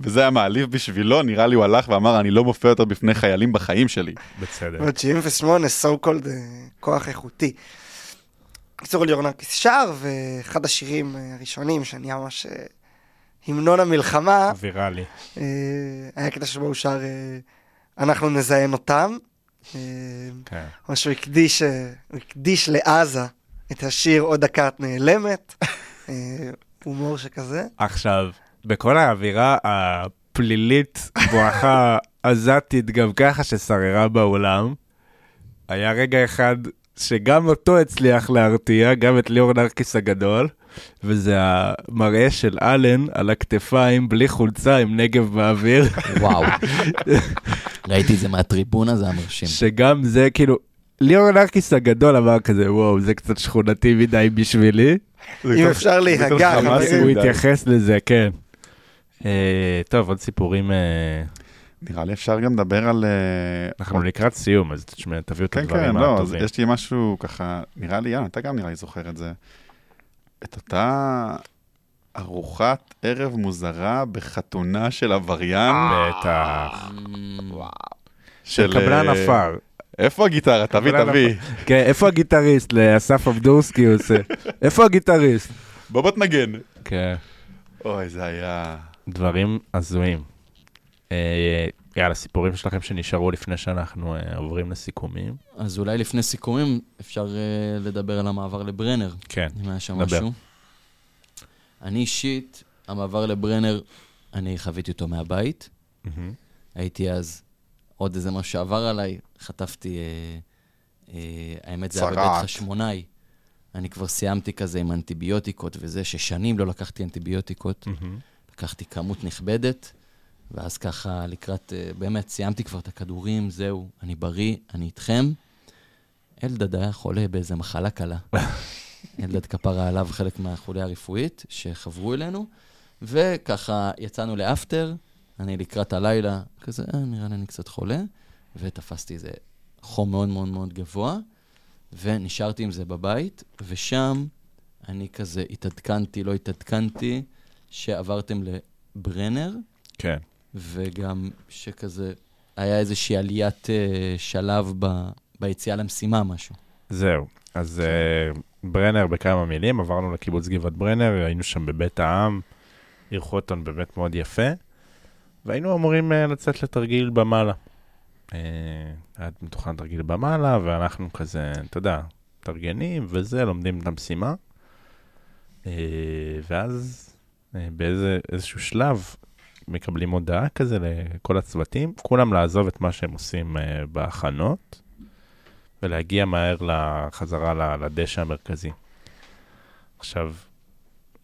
וזה היה מעליב בשבילו, נראה לי הוא הלך ואמר, אני לא מופיע יותר בפני חיילים בחיים שלי. בצדק. ועוד 78, so called אה, כוח איכותי. בקיצור, ליאור נרקיס שר, ואחד השירים אה, הראשונים שנהיה ממש אה, המנון המלחמה, ויראלי. אה, היה קטע שבו הוא שר אנחנו נזיין אותם. כן. ממש הוא הקדיש, הוא הקדיש לעזה את השיר עוד דקה את נעלמת. הומור שכזה. עכשיו, בכל האווירה הפלילית, בואכה עזתית, גם ככה ששררה באולם, היה רגע אחד שגם אותו הצליח להרתיע, גם את ליאור נרקיס הגדול, וזה המראה של אלן על הכתפיים, בלי חולצה, עם נגב באוויר, וואו. ראיתי את זה מהטריבונה, זה היה מרשים. שגם זה כאילו... ליאור נרקיס הגדול אמר כזה, וואו, זה קצת שכונתי מדי בשבילי. אם אפשר חברים. הוא. התייחס לזה, כן. אה, טוב, עוד סיפורים, אה, נראה לי אפשר גם לדבר על... אה, אנחנו לקראת סיום, אז תשמע, תביאו את כן, כן, הדברים לא, אז הטובים. יש לי משהו ככה, נראה לי, יאללה, אתה גם נראה לי זוכר את זה. את אותה ארוחת ערב מוזרה בחתונה של עבריין, בטח. של... קבלן אה, עפר. איפה הגיטרה? תביא, תביא. כן, איפה הגיטריסט? לאסף אבדורסקי הוא עושה. איפה הגיטריסט? בוא בוא תנגן. כן. אוי, זה היה... דברים הזויים. אה, יאללה, סיפורים שלכם שנשארו לפני שאנחנו אה, עוברים לסיכומים. אז אולי לפני סיכומים, אפשר אה, לדבר על המעבר לברנר, כן. אם היה שם דבר. משהו. אני אישית, המעבר לברנר, אני חוויתי אותו מהבית. מהמם. הייתי אז, עוד איזה משהו שעבר עליי, חטפתי, אה, אה, האמת זה היה. בבית חשמונאי. אני כבר סיימתי כזה עם אנטיביוטיקות וזה, ששנים לא לקחתי אנטיביוטיקות. מהמם. לקחתי כמות נכבדת, ואז ככה לקראת, אה, באמת, סיימתי כבר את הכדורים, זהו, אני בריא, אני איתכם. אלדד היה חולה באיזה מחלה קלה. אלדד כפרה עליו חלק מהחוליה הרפואית שחברו אלינו, וככה יצאנו לאפטר, אני לקראת הלילה, כזה, אה, נראה לי אני קצת חולה, ותפסתי איזה חום מאוד מאוד מאוד גבוה, ונשארתי עם זה בבית, ושם אני כזה התעדכנתי, לא התעדכנתי, שעברתם לברנר, כן. וגם שכזה היה איזושהי עליית אה, שלב ב, ביציאה למשימה, משהו. זהו. אז uh, ברנר בכמה מילים, עברנו לקיבוץ גבעת ברנר, היינו שם בבית העם, עיר חוטון באמת מאוד יפה, והיינו אמורים uh, לצאת לתרגיל במעלה. Uh, היה מתוכנן תרגיל במעלה, ואנחנו כזה, אתה יודע, מתארגנים וזה, לומדים את המשימה. Uh, ואז uh, באיזשהו שלב מקבלים הודעה כזה לכל הצוותים, כולם לעזוב את מה שהם עושים uh, בהכנות. ולהגיע מהר לחזרה לדשא המרכזי. עכשיו,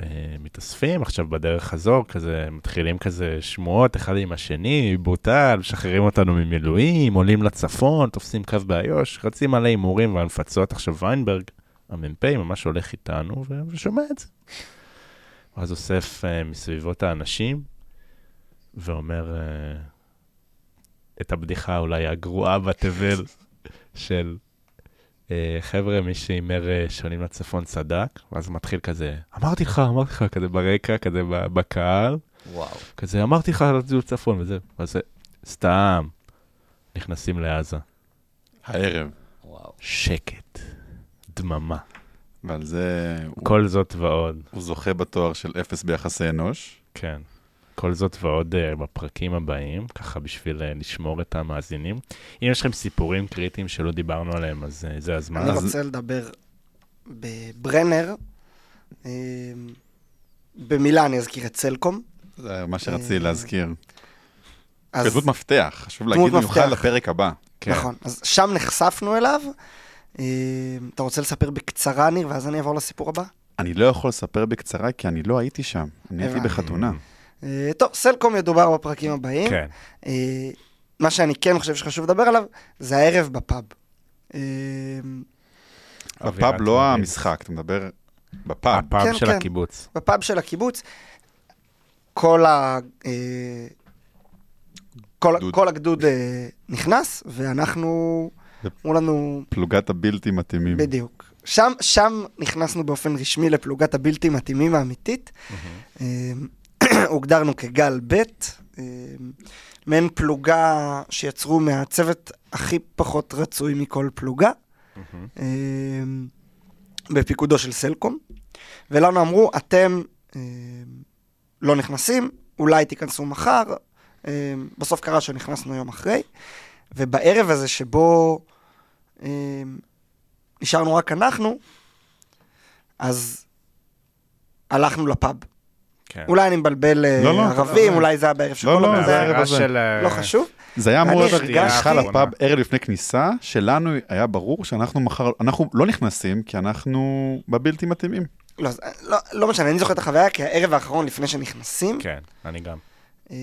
אה, מתאספים, עכשיו בדרך חזור, כזה, מתחילים כזה שמועות אחד עם השני, בוטל, משחררים אותנו ממילואים, עולים לצפון, תופסים קו באיו"ש, רצים מלא הימורים והנפצות. עכשיו ויינברג, המ"פ, ממש הולך איתנו ושומע את זה. ואז אוסף uh, מסביבות האנשים, ואומר uh, את הבדיחה אולי הגרועה בתבל של אה, חבר'ה, מי שהימר אה, שונים לצפון צדק, ואז מתחיל כזה, אמרתי לך, אמרתי לך, כזה ברקע, כזה בקהל. וואו. כזה, אמרתי לך לטיול לצפון וזה, ואז סתם, נכנסים לעזה. הערב. וואו. שקט, דממה. ועל זה... כל הוא, זאת ועוד. הוא זוכה בתואר של אפס ביחסי אנוש. כן. כל זאת ועוד uh, בפרקים הבאים, ככה בשביל uh, לשמור את המאזינים. אם יש לכם סיפורים קריטיים שלא דיברנו עליהם, אז uh, זה הזמן. אני רוצה לדבר בברנר. Uh, במילה אני אזכיר את סלקום. זה מה שרציתי להזכיר. אז... דמות מפתח, חשוב להגיד במיוחד לפרק הבא. כן. נכון, אז שם נחשפנו אליו. אתה רוצה לספר בקצרה, ניר, ואז אני אעבור לסיפור הבא? אני לא יכול לספר בקצרה, כי אני לא הייתי שם. אני הייתי בחתונה. אה, טוב, סלקום ידובר בפרקים הבאים. כן. אה, מה שאני כן חושב שחשוב לדבר עליו, זה הערב בפאב. אה, בפאב לא המשחק, אתה מדבר בפאב. בפאב כן, של כן. הקיבוץ. בפאב של הקיבוץ. כל ה... כל, כל הגדוד נכנס, ואנחנו, אמרו לנו... פלוגת הבלתי מתאימים. בדיוק. שם, שם נכנסנו באופן רשמי לפלוגת הבלתי מתאימים האמיתית. Mm-hmm. הוגדרנו כגל ב', אה, מעין פלוגה שיצרו מהצוות הכי פחות רצוי מכל פלוגה, אה, בפיקודו של סלקום, ולנו אמרו, אתם אה, לא נכנסים, אולי תיכנסו מחר, בסוף קרה שנכנסנו יום אחרי, ובערב הזה שבו נשארנו רק אנחנו, אז הלכנו לפאב. כן. אולי אני מבלבל אה, לא, לא, ערבים, לא, אולי זה היה בערב של לא, לא, זה הערב הזה. לא חשוב. זה היה אמור להיות הרגשה לפאב ערב לפני כניסה, שלנו היה ברור שאנחנו מחר, אנחנו לא נכנסים, כי אנחנו בבלתי מתאימים. לא, לא, לא משנה, אני זוכר את החוויה, כי הערב האחרון לפני שנכנסים. כן, אני גם. אה,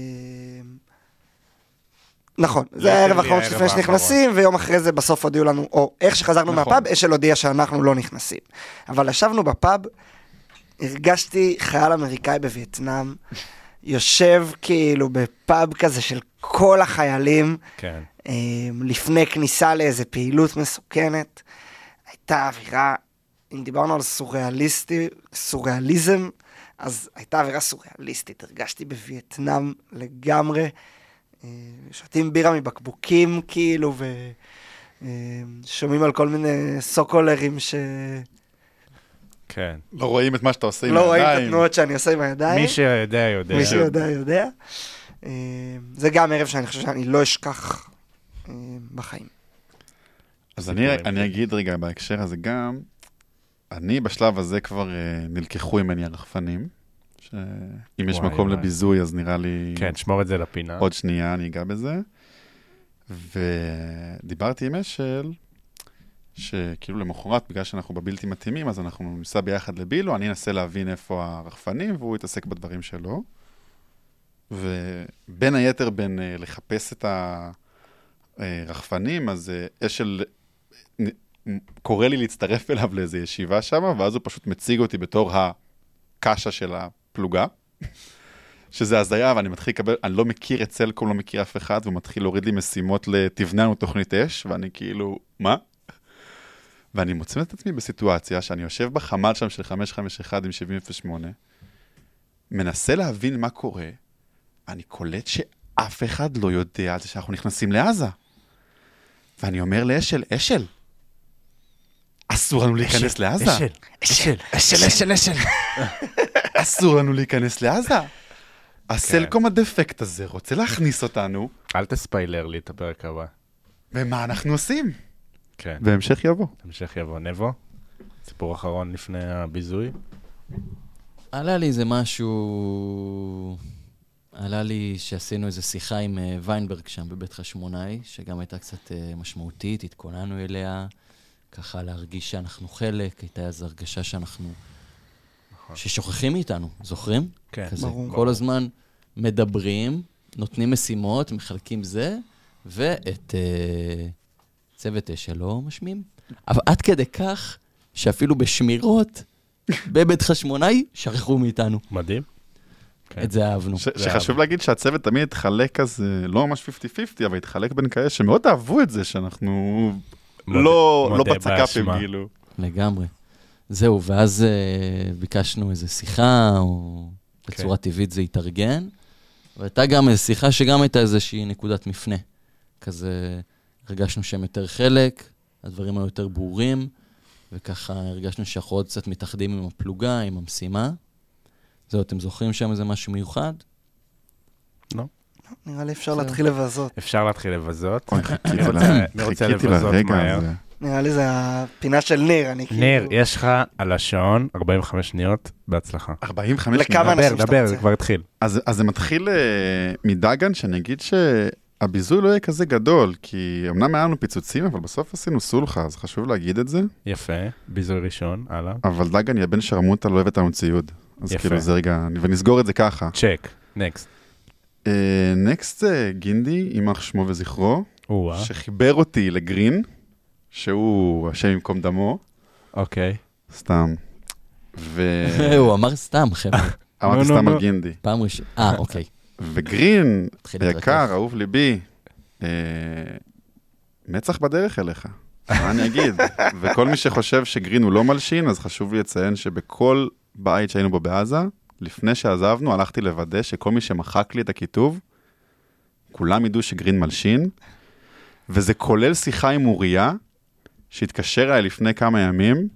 נכון, זה הערב האחרון לפני שנכנסים, ויום אחרי זה בסוף הודיעו לנו, או איך שחזרנו נכון. מהפאב, אשל הודיע שאנחנו לא נכנסים. אבל ישבנו בפאב, הרגשתי חייל אמריקאי בווייטנאם, יושב כאילו בפאב כזה של כל החיילים, כן. אמ, לפני כניסה לאיזה פעילות מסוכנת. הייתה אווירה, אם דיברנו על סוריאליסטי, סוריאליזם, אז הייתה אווירה סוריאליסטית, הרגשתי בווייטנאם לגמרי. אמ, שותים בירה מבקבוקים כאילו, ושומעים אמ, על כל מיני סוקולרים ש... כן. לא רואים את מה שאתה עושה עם הידיים. לא רואים את התנועות שאני עושה עם הידיים. מי שיודע, יודע. מי שיודע, יודע. אה, זה גם ערב שאני חושב שאני לא אשכח אה, בחיים. אז אני, אני אגיד רגע בהקשר הזה גם, אני בשלב הזה כבר uh, נלקחו ממני הרחפנים, שאם יש מקום וואי. לביזוי אז נראה לי... כן, שמור את זה לפינה. עוד שנייה אני אגע בזה. ודיברתי עם אשל, שכאילו למחרת, בגלל שאנחנו בבלתי מתאימים, אז אנחנו ניסע ביחד לבילו, אני אנסה להבין איפה הרחפנים, והוא יתעסק בדברים שלו. ובין היתר בין אה, לחפש את הרחפנים, אז אה, אשל אה, נ- קורא לי להצטרף אליו לאיזו ישיבה שם, ואז הוא פשוט מציג אותי בתור הקאשה של הפלוגה. שזה הזיה, ואני מתחיל לקבל, אני לא מכיר את סלקום, לא מכיר אף אחד, והוא מתחיל להוריד לי משימות לתבנה לנו תוכנית אש, ואני כאילו, מה? ואני מוצא את עצמי בסיטואציה שאני יושב בחמ"ל שם של 551 עם 7008, מנסה להבין מה קורה, אני קולט שאף אחד לא יודע על זה שאנחנו נכנסים לעזה. ואני אומר לאשל, אשל, אסור לנו להיכנס לעזה. אשל, אשל. אשל, אשל, אשל. אסור לנו להיכנס לעזה. הסלקום הדפקט הזה רוצה להכניס אותנו, אל תספיילר לי את הפרק הבא. ומה אנחנו עושים? כן, והמשך יבוא. המשך יבוא. נבו? סיפור אחרון לפני הביזוי? עלה לי איזה משהו... עלה לי שעשינו איזו שיחה עם אה, ויינברג שם בבית חשמונאי, שגם הייתה קצת אה, משמעותית, התכוננו אליה, ככה להרגיש שאנחנו חלק, הייתה איזו הרגשה שאנחנו... ששוכחים מאיתנו, זוכרים? כן. כזה, ברור. כל הזמן מדברים, נותנים משימות, מחלקים זה, ואת אה, צוות אש שלו משמיעים. אבל עד כדי כך שאפילו בשמירות בבית חשמונאי שכחו מאיתנו. מדהים. כן. את זה אהבנו. ש- שחשוב להגיד שהצוות תמיד התחלק כזה, לא ממש 50-50, אבל התחלק בין כאלה שמאוד אהבו את זה, שאנחנו מודה- לא לא מודה בצק"פים, באשמה. כאילו. לגמרי. זהו, ואז אה, ביקשנו איזו שיחה, או בצורה טבעית זה התארגן, והייתה גם איזו שיחה שגם הייתה איזושהי נקודת מפנה. כזה, הרגשנו שהם יותר חלק, הדברים היו יותר ברורים, וככה הרגשנו שאנחנו עוד קצת מתאחדים עם הפלוגה, עם המשימה. זהו, אתם זוכרים שם איזה משהו מיוחד? נראה לי אפשר להתחיל לבזות. אפשר להתחיל לבזות. חיכיתי רוצה- רוצה לבזות לרגע מהר? הזה. נראה לי זה הפינה של ניר, אני כאילו... ניר, יש לך על השעון 45 שניות, בהצלחה. 45 לכמה שניות. אנשים דבר, שאתה דבר, רוצה. זה כבר התחיל. אז זה מתחיל אה, מדגן, שאני אגיד שהביזוי לא יהיה כזה גדול, כי אמנם היה לנו פיצוצים, אבל בסוף עשינו סולחה, אז חשוב להגיד את זה. יפה, ביזוי ראשון, הלאה. אבל דגן, יא בן שרמוטה, לא אוהב אותנו ציוד. אז יפה. כאילו זה רגע, ונסגור את זה ככה. צ'ק, נקסט. נקסט זה גינדי, יימח שמו וזכרו, או-אה, שחיבר אותי לגרין, שהוא השם ייקום דמו, אוקיי. סתם. ואמרתי הוא אמר סתם, חבר'ה. נו, סתם. על גינדי. פעם ראשונה. אה, אוקיי. וגרין. יקר, אהוב ליבי, אה, מצח בדרך אליך. מה אני אגיד? וכל מי שחושב שגרין הוא לא מלשין, אז חשוב לי לציין שבכל בית שהיינו בו בעזה, לפני שעזבנו, הלכתי לוודא שכל מי שמחק לי את הכיתוב, כולם ידעו שגרין מלשין, וזה כולל שיחה עם אוריה, שהתקשר אליי לפני כמה ימים,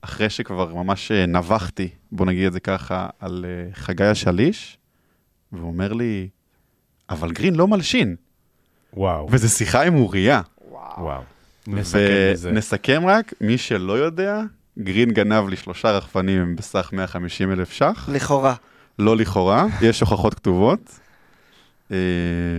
אחרי שכבר ממש אה, נבחתי, בוא נגיד את זה ככה, על אה, חגי השליש, והוא אומר לי, אבל גרין לא מלשין, וואו, וזו שיחה עם אוריה. וואו. נסכם בזה. ונסכם רק, מי שלא יודע, גרין גנב לי שלושה רחפנים בסך 150 אלף ש"ח, לכאורה. לא לכאורה, יש הוכחות כתובות, אה,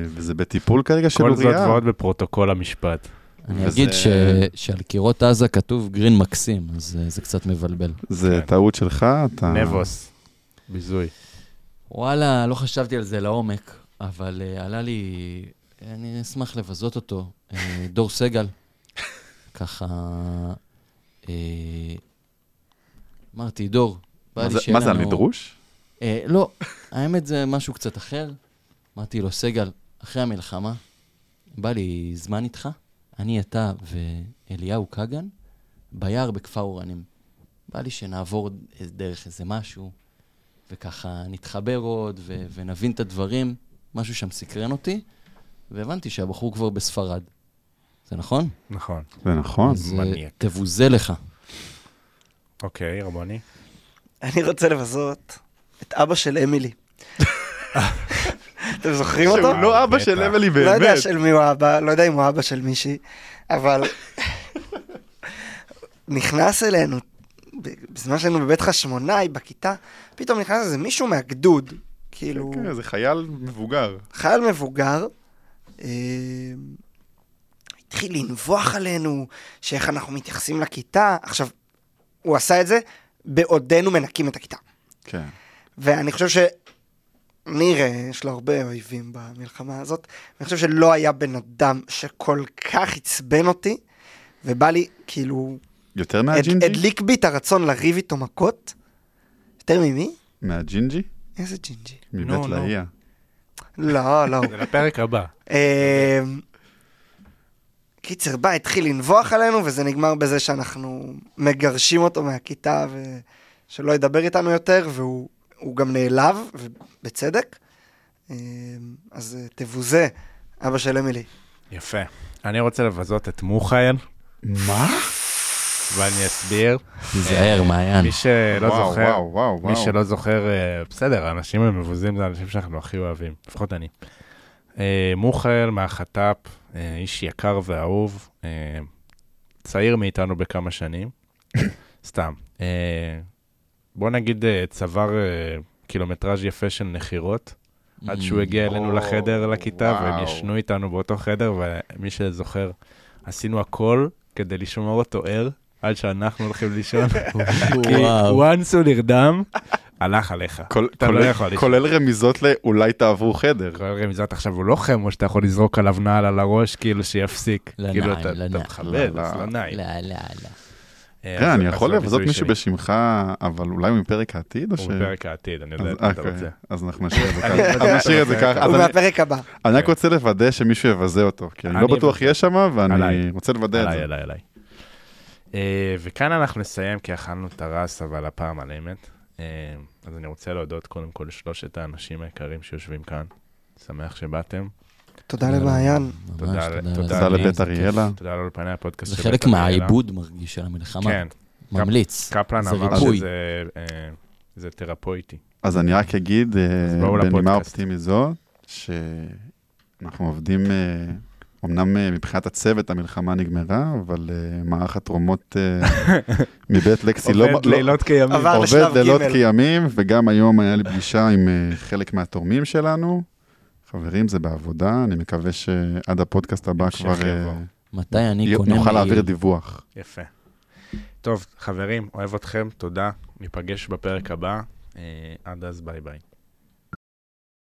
וזה בטיפול כרגע של כל זאת אוריה. ועוד בפרוטוקול המשפט. אני וזה- אגיד ש- שעל קירות עזה כתוב גרין מקסים, אז אה, זה קצת מבלבל. זה כן. טעות שלך, אתה... נבוס, ביזוי. וואלה, לא חשבתי על זה לעומק, אבל uh, עלה לי, אני אשמח לבזות אותו, uh, דור סגל. ככה, uh, אמרתי, דור, בא לי שיהיה מה זה, על נדרוש? אה, לא, האמת זה משהו קצת אחר. אמרתי לו, סגל, אחרי המלחמה, בא לי זמן איתך, אני, אתה ואליהו כגן, ביער בכפר אורנים. בא לי שנעבור דרך איזה משהו, וככה נתחבר עוד ו- ונבין את הדברים. משהו שם סקרן אותי, והבנתי שהבחור כבר בספרד. זה נכון? נכון. זה נכון. אז אה, מניאק. תבוזה לך. אוקיי, רבוני. אני רוצה לבזות את אבא של אמילי. אתם זוכרים אותו? שהוא לא אבא. של אמילי לא יודע באמת. של מי הוא אבא, לא יודע אם הוא אבא של מישהי, אבל נכנס אלינו, בזמן שהיינו בבית חשמונאי, בכיתה, פתאום נכנס איזה מישהו מהגדוד, כאילו, כן, זה חייל מבוגר. חייל מבוגר, אה, התחיל לנבוח עלינו, שאיך אנחנו מתייחסים לכיתה. עכשיו, הוא עשה את זה בעודנו מנקים את הכיתה. כן. ואני חושב ש... ניר, אה, יש לו הרבה אויבים במלחמה הזאת. אני חושב שלא היה בן אדם שכל כך עצבן אותי, ובא לי, כאילו, יותר מהג'ינג'י? הדליק בי את הרצון לריב איתו מכות. יותר ממי? מהג'ינג'י? איזה ג'ינג'י? מבית נו. לאהיה. לא, לא. זה לפרק הבא. אה, קיצר, בא, התחיל לנבוח עלינו, וזה נגמר בזה שאנחנו מגרשים אותו מהכיתה, ושלא ידבר איתנו יותר, והוא הוא גם נעלב, ובצדק. אה, אז אה, תבוזה, אבא של אמילי. יפה. אני רוצה לבזות את מוחאל, מה? ואני אסביר. תיזהר, מעיין. מי שלא וואו, זוכר, וואו, וואו, מי. שלא זוכר, אה, בסדר, האנשים המבוזים זה האנשים שאנחנו הכי אוהבים, לפחות אני. אה, מוחל מהחט"פ, אה, איש יקר ואהוב, אה, צעיר מאיתנו בכמה שנים, סתם. בוא נגיד צבר קילומטראז' יפה של נחירות, עד שהוא הגיע אלינו לחדר, לכיתה, והם. ישנו איתנו באותו חדר, ומי שזוכר, עשינו הכל כדי לשמור אותו ער, עד שאנחנו הולכים לישון. כי once הוא נרדם, הלך עליך. כל- אתה לא כולל-. כולל רמיזות לאולי תעברו חדר. כל רמיזות עכשיו הוא לא חמו שאתה יכול לזרוק עליו נעל על הראש, כאילו שיפסיק. לא כאילו נעים, אתה לא אתה נעים. מכבד, לא, אז לא. לא נעים. לא, לא, לא. אה, תראה, אז- אני יכול לבזות מישהו. בשמך, אבל אולי מפרק העתיד, או ש... הוא בפרק העתיד, אני יודע מה אתה אוקיי, רוצה. אז אנחנו נשאיר את זה ככה. הוא מהפרק הבא. אני רק כן. רוצה לוודא שמישהו יבזה אותו, כי אני לא בטוח. יהיה שם, ואני עליי. רוצה לוודא את עליי, זה. עליי, עליי. אה, וכאן אנחנו נסיים, כי אכלנו את הרס, אבל הפעם על אמת. אה, אז אני רוצה להודות קודם כל לשלושת האנשים היקרים שיושבים כאן. שמח שבאתם. תודה למעיין. תודה- לבית זה. אריאלה. תודה לאולפני הפודקאסט זה של חלק בית אריאלה. מהעיבוד מרגיש של המלחמה. כן, ממליץ. קפלן זה אמר. שזה אה, זה תרפויטי. אז אני רק אגיד, אה, בנימה. אופטימית זו, שאנחנו עובדים, אה, אמנם אה, מבחינת הצוות המלחמה נגמרה, אבל אה, מערך התרומות אה, מבית לקסי לא... עובד לא- לילות כימים. עבר עובד לשלב לילות ג'. כימים, וגם היום היה לי פגישה עם חלק מהתורמים שלנו. חברים, זה בעבודה, אני מקווה שעד הפודקאסט הבא כבר. מתי אני קונה נוכל להעביר? דיווח. יפה. טוב, חברים, אוהב אתכם, תודה. ניפגש בפרק הבא. עד אז, ביי ביי.